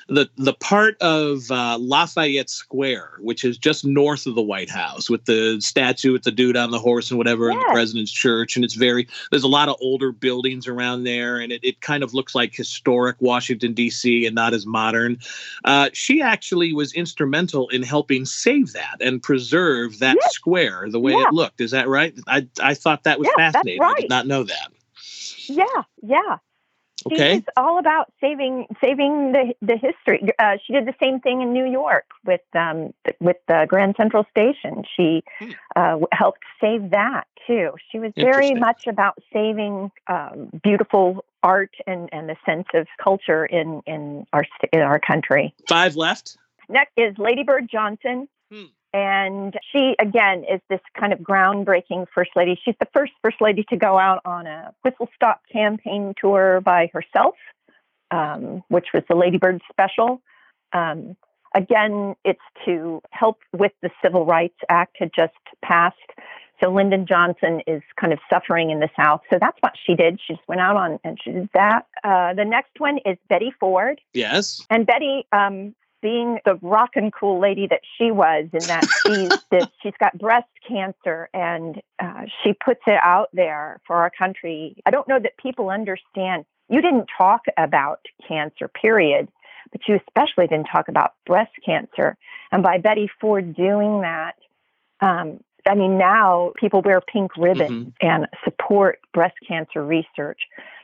the the part of uh, Lafayette Square, which is just north of the White House, with the statue with the dude on the horse and whatever, and the president's church, and it's very there's a lot of older buildings around there, and it, it kind of looks like historic Washington D.C. and not as modern. Uh, she actually was instrumental in helping save that and preserve that Yeah. square the way Yeah. it looked. Is that right? I I thought that was Yeah, fascinating. I did not know that. Yeah, yeah. She Okay. all about saving saving the the history. Uh, she did the same thing in New York with um with the Grand Central Station. She Hmm. uh, helped save that too. She was very much about saving um, beautiful art and, and the sense of culture in in our in our country. Five left. Next is Lady Bird Johnson. Hmm. And she, again, is this kind of groundbreaking first lady. She's the first first lady to go out on a whistle stop campaign tour by herself, um, which was the Lady Bird special. Um, again, it's to help with the Civil Rights Act had just passed. So Lyndon Johnson is kind of suffering in the South. So that's what she did. She just went out on and she did that. Uh, the next one is Betty Ford. Yes. And Betty, um, being the rock and cool lady that she was, in that she's this, she's got breast cancer, and uh, she puts it out there for our country. I don't know that people understand. You didn't talk about cancer, period, but you especially didn't talk about breast cancer. And by Betty Ford doing that, um, I mean now people wear pink ribbons and support breast cancer research.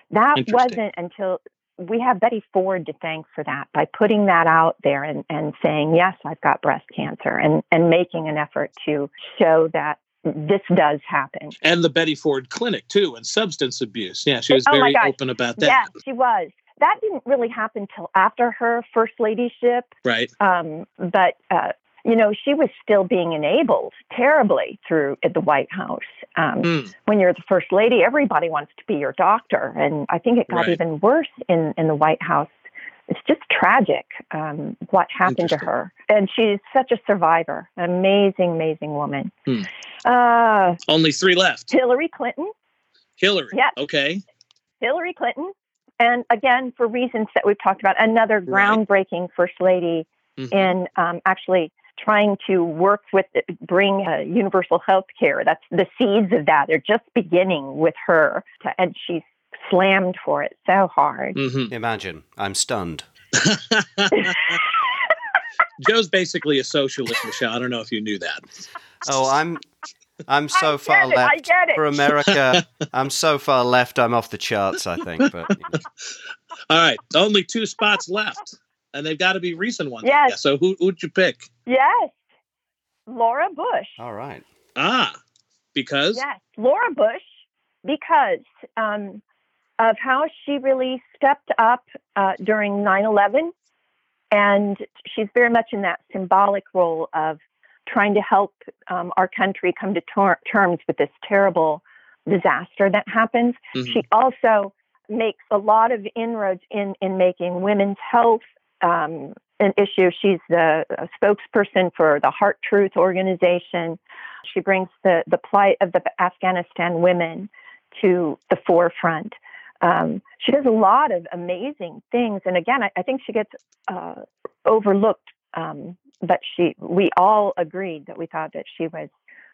That wasn't until we have Betty Ford to thank for that by putting that out there and, and saying, yes, I've got breast cancer and, and making an effort to show that this does happen. And the Betty Ford Clinic too, and substance abuse. Yeah, she was Oh very open about that. Yes, she was. That didn't really happen till after her first ladyship. Right. Um, but, uh, you know, she was still being enabled terribly through at the White House. Um, Mm. when you're the first lady, everybody wants to be your doctor. And I think it got Right. even worse in, in the White House. It's just tragic um, what happened to her. And she's such a survivor, an amazing, amazing woman. Hmm. Uh, Only three left. Hillary Clinton. Hillary. Yes. Okay. Hillary Clinton. And again, for reasons that we've talked about, another Right. groundbreaking first lady Mhm. in um, actually trying to work with, bring uh, universal health care. That's the seeds of that. They're just beginning with her. To, and she's slammed for it so hard. Mhm. Imagine. I'm stunned. Joe's basically a socialist, Michelle. I don't know if you knew that. Oh, I'm I'm so I far get it, I left get it. for America. I'm so far left. I'm off the charts. I think, but you know. All right. Only two spots left. And they've got to be recent ones. I Yes. So who who'd you pick? Yes. Laura Bush. all right. Ah, because Yes, Laura Bush, because um, of how she really stepped up uh, during 9 11. And she's very much in that symbolic role of trying to help um, our country come to ter- terms with this terrible disaster that happens. Mhm. She also makes a lot of inroads in, in making women's health um, an issue. She's the uh, spokesperson for the Heart Truth organization. She brings the, the plight of the Afghanistan women to the forefront. Um, she does a lot of amazing things, and again, I, I think she gets uh, overlooked. Um, but she, we all agreed that we thought that she was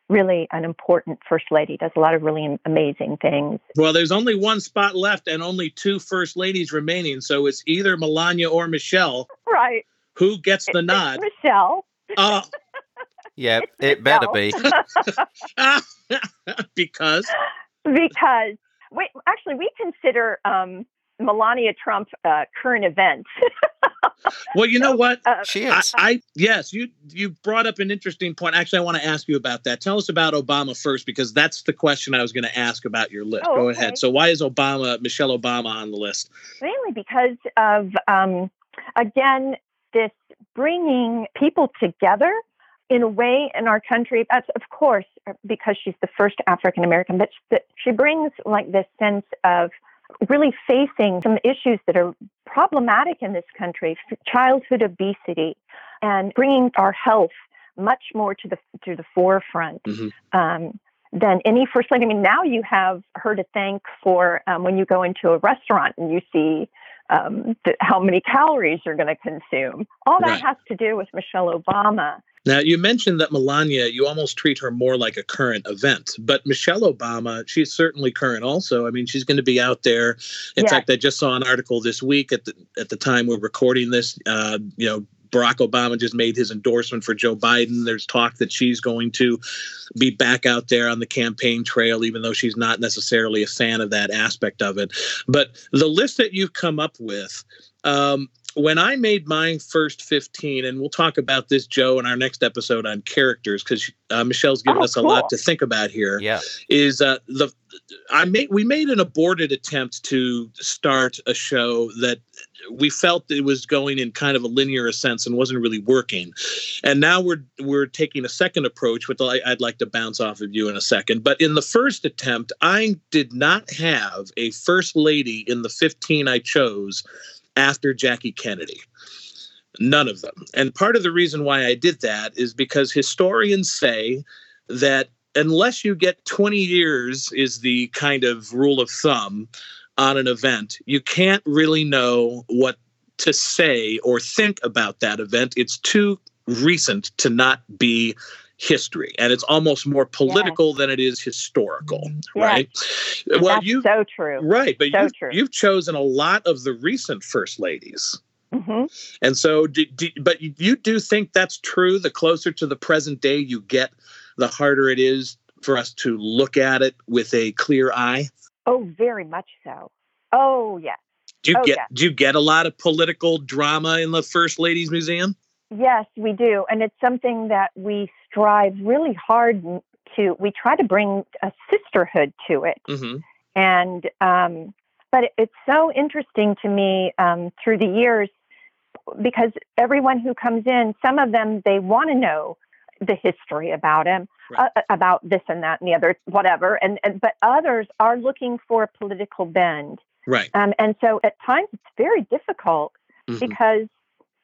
really an important first lady. Does a lot of really amazing things. well, there's only one spot left and only two first ladies remaining. So it's either Melania or Michelle. Right, Who gets the nod? Michelle. Oh, Yeah, it better be. because because wait, actually, we consider um, Melania Trump uh, current events. well, you know what? Uh, She I, is. I yes, you you brought up an interesting point. Actually, I want to ask you about that. Tell us about Obama first, because that's the question I was going to ask about your list. Oh, Go okay. ahead. So, why is Obama Michelle Obama on the list? mainly because of um, again this bringing people together in a way in our country. That's of course because she's the first African American, but she brings like this sense of really facing some issues that are problematic in this country: childhood obesity, and bringing our health much more to the to the forefront. Mm-hmm. Um, than any first lady. I mean, now you have her to thank for um, when you go into a restaurant and you see um, the, how many calories you're going to consume. All that right. has to do with Michelle Obama. Now, you mentioned that Melania, you almost treat her more like a current event, but Michelle Obama, she's certainly current also. I mean, she's going to be out there. In yes. fact, I just saw an article this week at the at the time we're recording this. Uh, you know, Barack Obama just made his endorsement for Joe Biden. There's talk that she's going to be back out there on the campaign trail, even though she's not necessarily a fan of that aspect of it. But the list that you've come up with, um, when I made my first 15, and we'll talk about this, Joe, in our next episode on characters, because uh, Michelle's given oh, us cool. a lot to think about here. Yeah, is uh, the I made we made an aborted attempt to start a show that we felt it was going in kind of a linear sense and wasn't really working, and now we're we're taking a second approach, which I'd like to bounce off of you in a second. But in the first attempt, I did not have a first lady in the 15 I chose after Jackie Kennedy. None of them. And part of the reason why I did that is because historians say that unless you get 20 years, is the kind of rule of thumb on an event, you can't really know what to say or think about that event. It's too recent to not be history and it's almost more political yes. than it is historical yes. right well you so true right but so you, true. you've chosen a lot of the recent first ladies mm-hmm. and so do, do, but you do think that's true the closer to the present day you get the harder it is for us to look at it with a clear eye oh very much so oh yes do you oh, get yes. do you get a lot of political drama in the first ladies museum Yes, we do. And it's something that we strive really hard to, we try to bring a sisterhood to it. Mm-hmm. And, um, but it's so interesting to me um, through the years because everyone who comes in, some of them, they want to know the history about him, right. uh, about this and that and the other, whatever. And, and but others are looking for a political bend. Right. Um, and so at times it's very difficult mm-hmm. because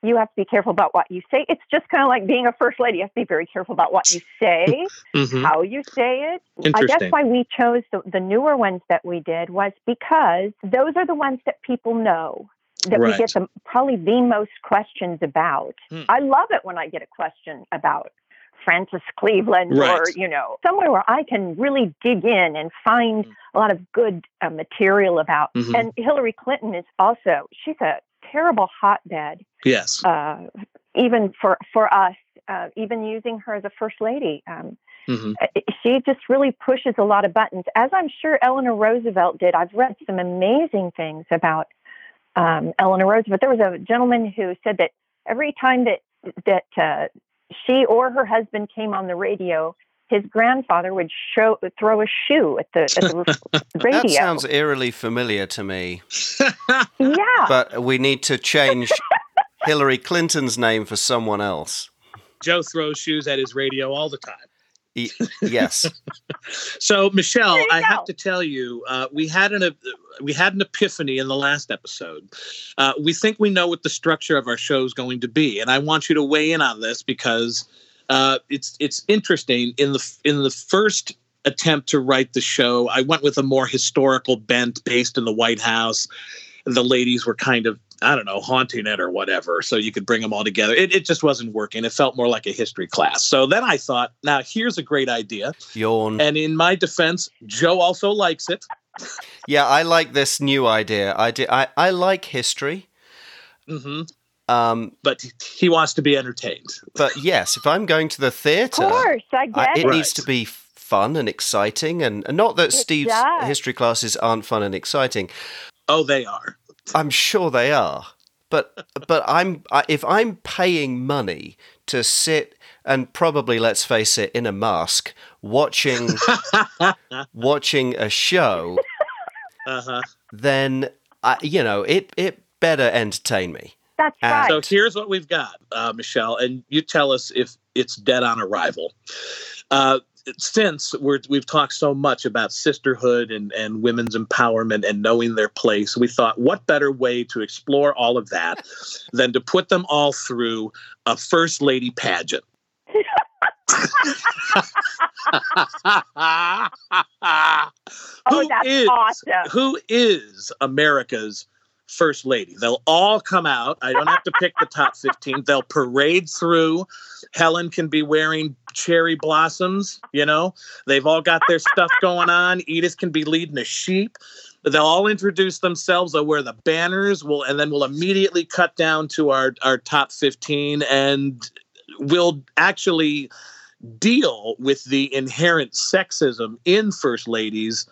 you have to be careful about what you say. It's just kind of like being a first lady. You have to be very careful about what you say, mm-hmm. how you say it. I guess why we chose the, the, newer ones that we did was because those are the ones that people know that right. we get the probably the most questions about. Mm. I love it when I get a question about Frances Cleveland right. or you know somewhere where I can really dig in and find mm. a lot of good uh, material about. Mm-hmm. And Hillary Clinton is also she's a terrible hotbed. Yes. Uh, even for for us, uh, even using her as a first lady, um, mm-hmm. Uh, she just really pushes a lot of buttons, as I'm sure Eleanor Roosevelt did. I've read some amazing things about um, Eleanor Roosevelt. There was a gentleman who said that every time that that uh, she or her husband came on the radio, his grandfather would show throw a shoe at the, at the radio. that sounds eerily familiar to me. yeah, but we need to change Hillary Clinton's name for someone else. Joe throws shoes at his radio all the time. E- yes. so, Michelle, I go. have to tell you, uh, we had an uh, we had an epiphany in the last episode. Uh, we think we know what the structure of our show is going to be, and I want you to weigh in on this because uh, it's it's interesting in the in the first attempt to write the show, I went with a more historical bent based in the White House. The ladies were kind of I don't know, haunting it or whatever. So you could bring them all together. It, it just wasn't working. It felt more like a history class. So then I thought, now here's a great idea. Yawn. And in my defense, Joe also likes it. yeah, I like this new idea. I, do, I, I like history. Mm-hmm. Um, but he wants to be entertained. But yes, if I'm going to the theatre, of course, I get I, it. It needs to be fun and exciting, and, and not that it Steve's does. history classes aren't fun and exciting. Oh, they are. I'm sure they are. But but I'm I, if I'm paying money to sit and probably let's face it in a mask watching watching a show, uh-huh. then I, you know it it better entertain me. That's right. So here's what we've got, uh, Michelle, and you tell us if it's dead on arrival. Uh, since we're, we've talked so much about sisterhood and, and women's empowerment and knowing their place, we thought, what better way to explore all of that than to put them all through a first lady pageant? oh, Who that's is- awesome. who is America's first lady? They'll all come out. I don't have to pick the top 15. They'll parade through. Helen can be wearing cherry blossoms, you know. They've all got their stuff going on. Edith can be leading a sheep. They'll all introduce themselves. They'll wear the banners. We'll, and then we'll immediately cut down to our, our top 15 and we'll actually deal with the inherent sexism in first ladies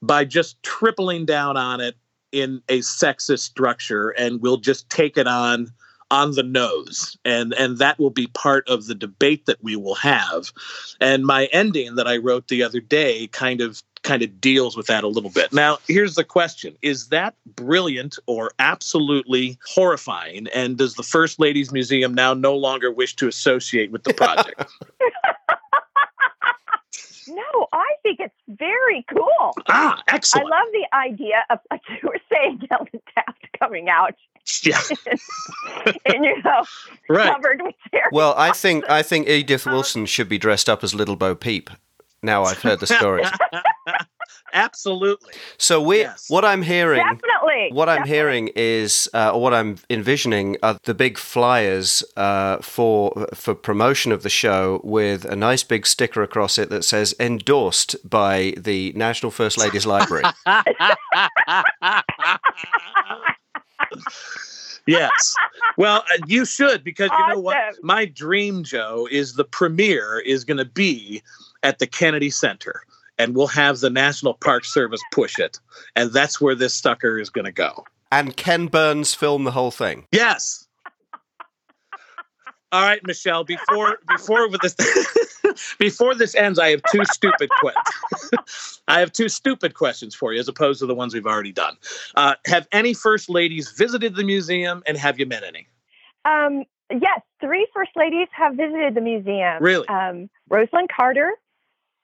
by just tripling down on it in a sexist structure and we'll just take it on on the nose. And and that will be part of the debate that we will have. And my ending that i wrote the other day kind of kind of deals with that a little bit. Now here's the question. Is that brilliant or absolutely horrifying? And does the first ladies museum now no longer wish to associate with the project no, I think it's very cool. ah excellent. I love the idea of, like you were saying, Helen Taft coming out yeah and, you know, right covered with hair. Well, I think I think Edith Wilson should be dressed up as Little Bo Peep. Now I've heard the story. Absolutely So we, Yes. what I'm hearing, Definitely. what I'm definitely. hearing is, uh, or what I'm envisioning, are the big flyers uh, for for promotion of the show with a nice big sticker across it that says "endorsed by the National First Ladies Library." yes. Well, uh, you should because you know what? My dream, Joe, is the premiere is going to be at the Kennedy Center, and we'll have the National Park Service push it, and that's where this sucker is going to go. and Ken Burns filmed the whole thing. Yes. All right, Michelle. Before before with this before this ends, I have two stupid questions. I have two stupid questions for you, as opposed to the ones we've already done. Uh, have any first ladies visited the museum, and have you met any? Um, yes, three first ladies have visited the museum. Really? Um, Rosalynn Carter,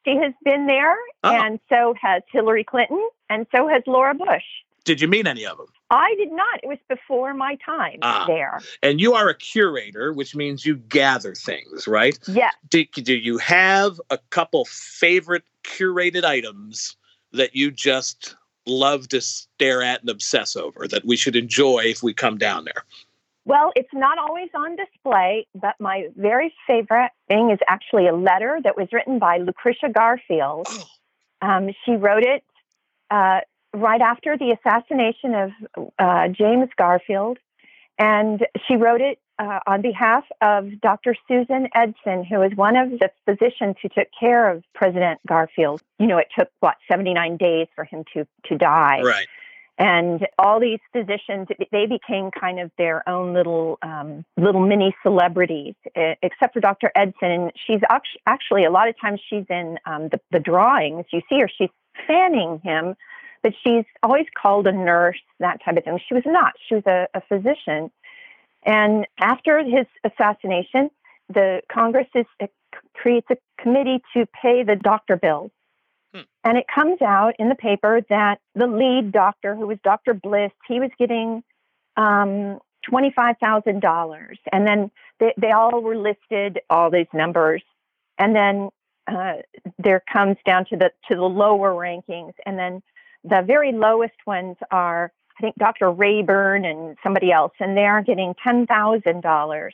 she has been there, Oh. and so has Hillary Clinton, and so has Laura Bush. Did you meet any of them? I did not. It was before my time Ah. there. And you are a curator, which means you gather things, right? Yes. Do, do you have a couple favorite curated items that you just love to stare at and obsess over that we should enjoy if we come down there? Well, it's not always on display, but my very favorite thing is actually a letter that was written by Lucretia Garfield. Oh, Um, she wrote it uh, right after the assassination of uh, James Garfield, and she wrote it uh, on behalf of Dr. Susan Edson, who was one of the physicians who took care of President Garfield. You know, it took what 79 days for him to to die, right. And all these physicians they became kind of their own little um, little mini celebrities except for dr edson. And she's actually a lot of times she's in um, the, the drawings. You see her she's fanning him but she's always called a nurse that type of thing. She was not. She was a, a physician. And after his assassination the congress is, creates a committee to pay the doctor bills and it comes out in the paper that the lead doctor, who was Dr. Bliss, he was getting um, $25,000. And then they, they all were listed, all these numbers. And then uh, there comes down to the, to the lower rankings. And then the very lowest ones are, I think, Dr. Reyburn and somebody else, and they are getting $10,000.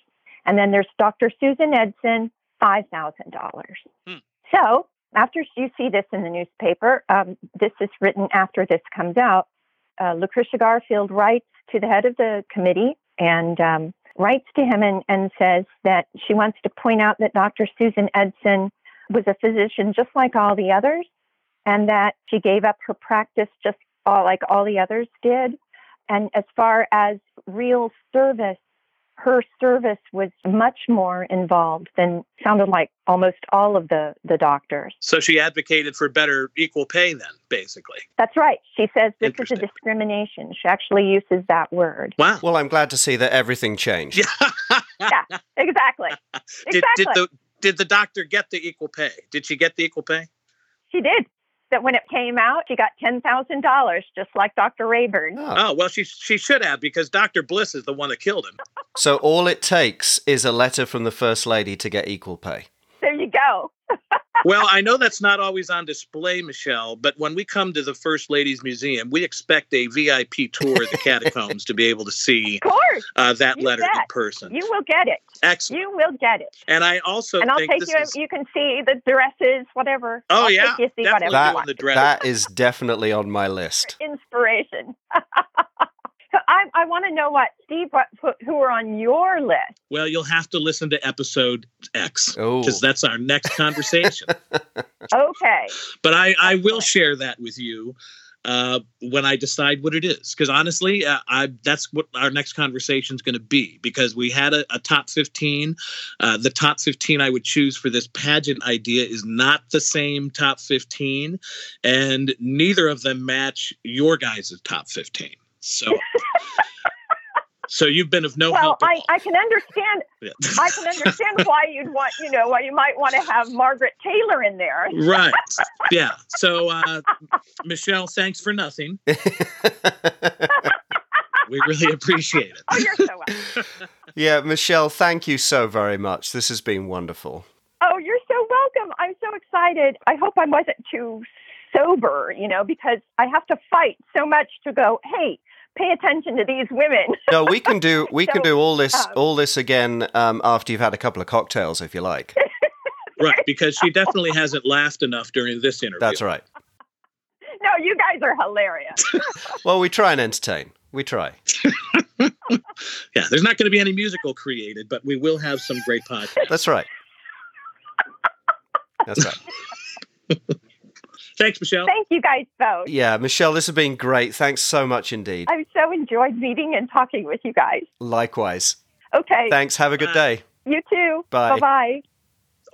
And then there's Dr. Susan Edson, $5,000. Hmm. So after you see this in the newspaper, um, this is written after this comes out. Uh, Lucretia Garfield writes to the head of the committee and um, writes to him and, and says that she wants to point out that Dr. Susan Edson was a physician just like all the others, and that she gave up her practice just all, like all the others did. And as far as real service her service was much more involved than sounded like almost all of the the doctors. So she advocated for better equal pay then, basically. That's right. She says this is a discrimination. She actually uses that word. Wow. Well, I'm glad to see that everything changed. Yeah. Exactly. did, Exactly. did the did the doctor get the equal pay? Did she get the equal pay? She did. That when it came out, she got ten thousand dollars, just like Dr. Reyburn. Oh. Oh well, she she should have because Doctor Bliss is the one that killed him. So all it takes is a letter from the First Lady to get equal pay. There you go. Well, I know that's not always on display, Michelle, but when we come to the First Ladies Museum, we expect a VIP tour of the catacombs to be able to see Of course, uh, that You letter in person. you will get it. Excellent. You will get it. And I also and I'll think take this you. is. You can see the dresses, whatever. Oh, I'll yeah, take you see definitely whatever That- you want. the dress. That is definitely on my list. Inspiration. So I, I want to know what Steve, what, who- who are on your list. Well, you'll have to listen to episode X Oh, because that's our next conversation. Okay. but I, I will share that with you uh, when I decide what it is. Because honestly, uh, I that's what our next conversation is going to be. Because we had a, a top fifteen. Uh, the top fifteen I would choose for this pageant idea is not the same top fifteen, and neither of them match your guys' top fifteen. So. So you've been of no well, help. at I. I can understand. Yeah. I can understand why you'd want, you know, why you might want to have Margaret Taylor in there. right. Yeah. So uh, Michelle, thanks for nothing. We really appreciate it. Oh, you're so welcome. yeah, Michelle, thank you so very much. This has been wonderful. Oh, you're so welcome. I'm so excited. I hope I wasn't too sober, you know, because I have to fight so much to go, hey, pay attention to these women. No, we can do we can do all this um, all this again um, after you've had a couple of cocktails, if you like. Right, because she definitely hasn't laughed enough during this interview. That's right. no, you guys are hilarious. Well, we try and entertain. We try. Yeah, there's not going to be any musical created, but we will have some great podcasts. That's right. That's right. Thanks, Michelle. Thank you guys both. Yeah, Michelle, this has been great. Thanks so much indeed. I've so enjoyed meeting and talking with you guys. Likewise. Okay. Thanks. Have a good Bye. day. You too. Bye. Bye bye.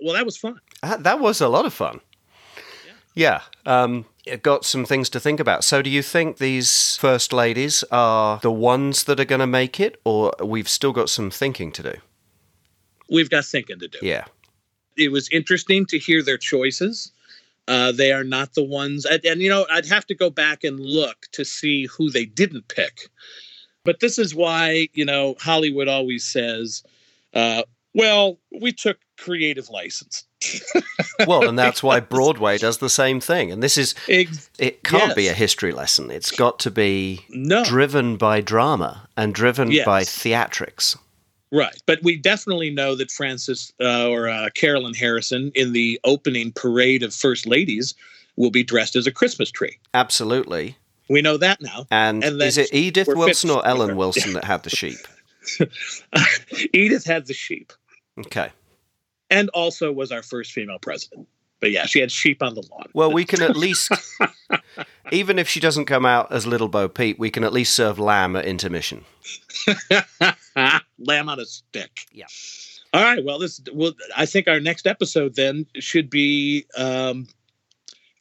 Well, that was fun. Uh, That was a lot of fun. Yeah. Um, it got some things to think about. So, do you think these first ladies are the ones that are going to make it, or we've still got some thinking to do? We've got thinking to do. Yeah. It was interesting to hear their choices. Uh, they are not the ones, and, and you know, I'd have to go back and look to see who they didn't pick. But this is why, you know, Hollywood always says, uh, well, we took creative license. Well, and that's why Broadway does the same thing. And this is, it can't Yes. be a history lesson. It's got to be no. driven by drama and driven Yes. by theatrics. Right, but we definitely know that Frances uh, or uh, Carolyn Harrison in the opening parade of First Ladies will be dressed as a Christmas tree. Absolutely. We know that now. And, And is it Edith Wilson or Ellen. Wilson that had the sheep? Edith had the sheep, Okay. and also was our first female president. But yeah, she had sheep on the lawn. Well, we can at least, even if she doesn't come out as Little Bo Peep, we can at least serve lamb at intermission. Lamb on a stick. Yeah. All right. Well, this. Well, I think our next episode then should be um,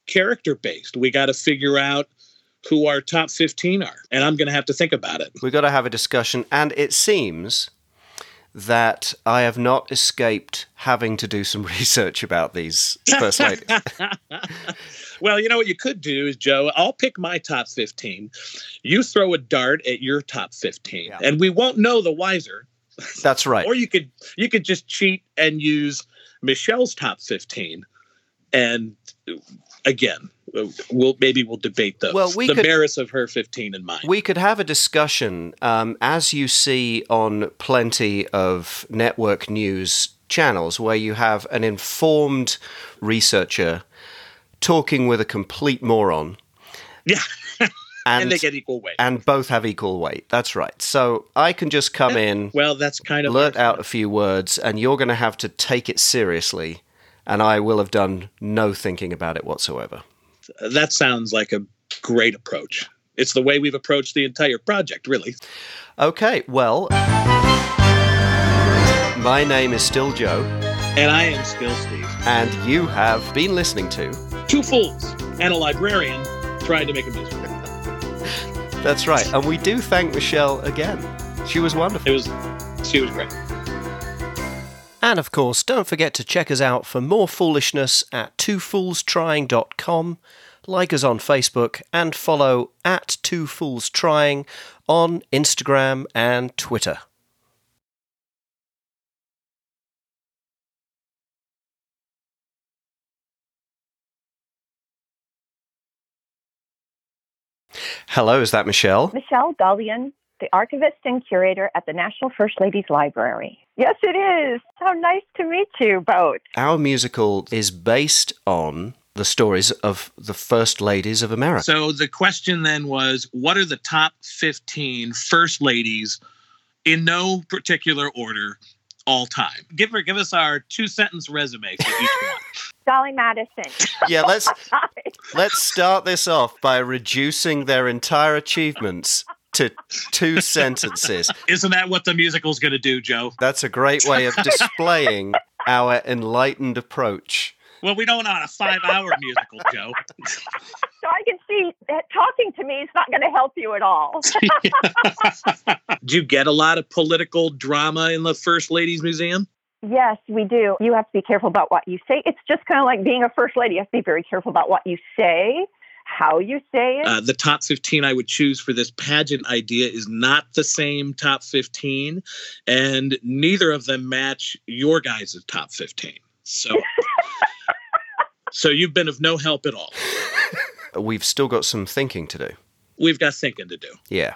character based. We got to figure out who our top fifteen are, and I'm going to have to think about it. We've got to have a discussion, and it seems that I have not escaped having to do some research about these first ladies. well, you know what you could do is Joe. I'll pick my top fifteen. You throw a dart at your top fifteen, Yeah. and we won't know the wiser. That's right. Or you could you could just cheat and use Michelle's top fifteen, and again, we'll maybe we'll debate those. Well, we the could- merits of her fifteen and mine. We could have a discussion, um, as you see on plenty of network news channels, where you have an informed researcher talking with a complete moron, yeah, and and they get equal weight. and both have equal weight. That's right. So I can just come in, Well, that's kind of blurt out a few words, and you're going to have to take it seriously, and I will have done no thinking about it whatsoever. That sounds like a great approach. It's the way we've approached the entire project, really. Okay, well. My name is still Joe, And I am still Steve. and you have been listening to. Two fools and a librarian trying to make a musical. That's right. And we do thank Michelle again. She was wonderful. It was, she was great. And of course, don't forget to check us out for more foolishness at twofoolstrying.com. Like us on Facebook and follow at Two Fools Trying on Instagram and Twitter. Hello, is that Michelle? Michelle Gullion, the archivist and curator at the National First Ladies Library. Yes, it is. How nice to meet you both. Our musical is based on the stories of the First Ladies of America. So the question then was what are the top 15 first ladies in no particular order all time? Give her give us our two sentence resume for each one. Dolley Madison. Yeah, let's let's start this off by reducing their entire achievements to two sentences. Isn't that what the musical's going to do, Joe? That's a great way of displaying our enlightened approach. Well, we don't want a 5-hour musical, Joe. so I can see that talking to me is not going to help you at all. do you get a lot of political drama in the First Ladies Museum? Yes, we do. You have to be careful about what you say. It's just kind of like being a first lady. You have to be very careful about what you say, how you say it. Uh, the top 15 I would choose for this pageant idea is not the same top 15, and neither of them match your guys' top 15. So, so you've been of no help at all. We've still got some thinking to do. We've got thinking to do. Yeah.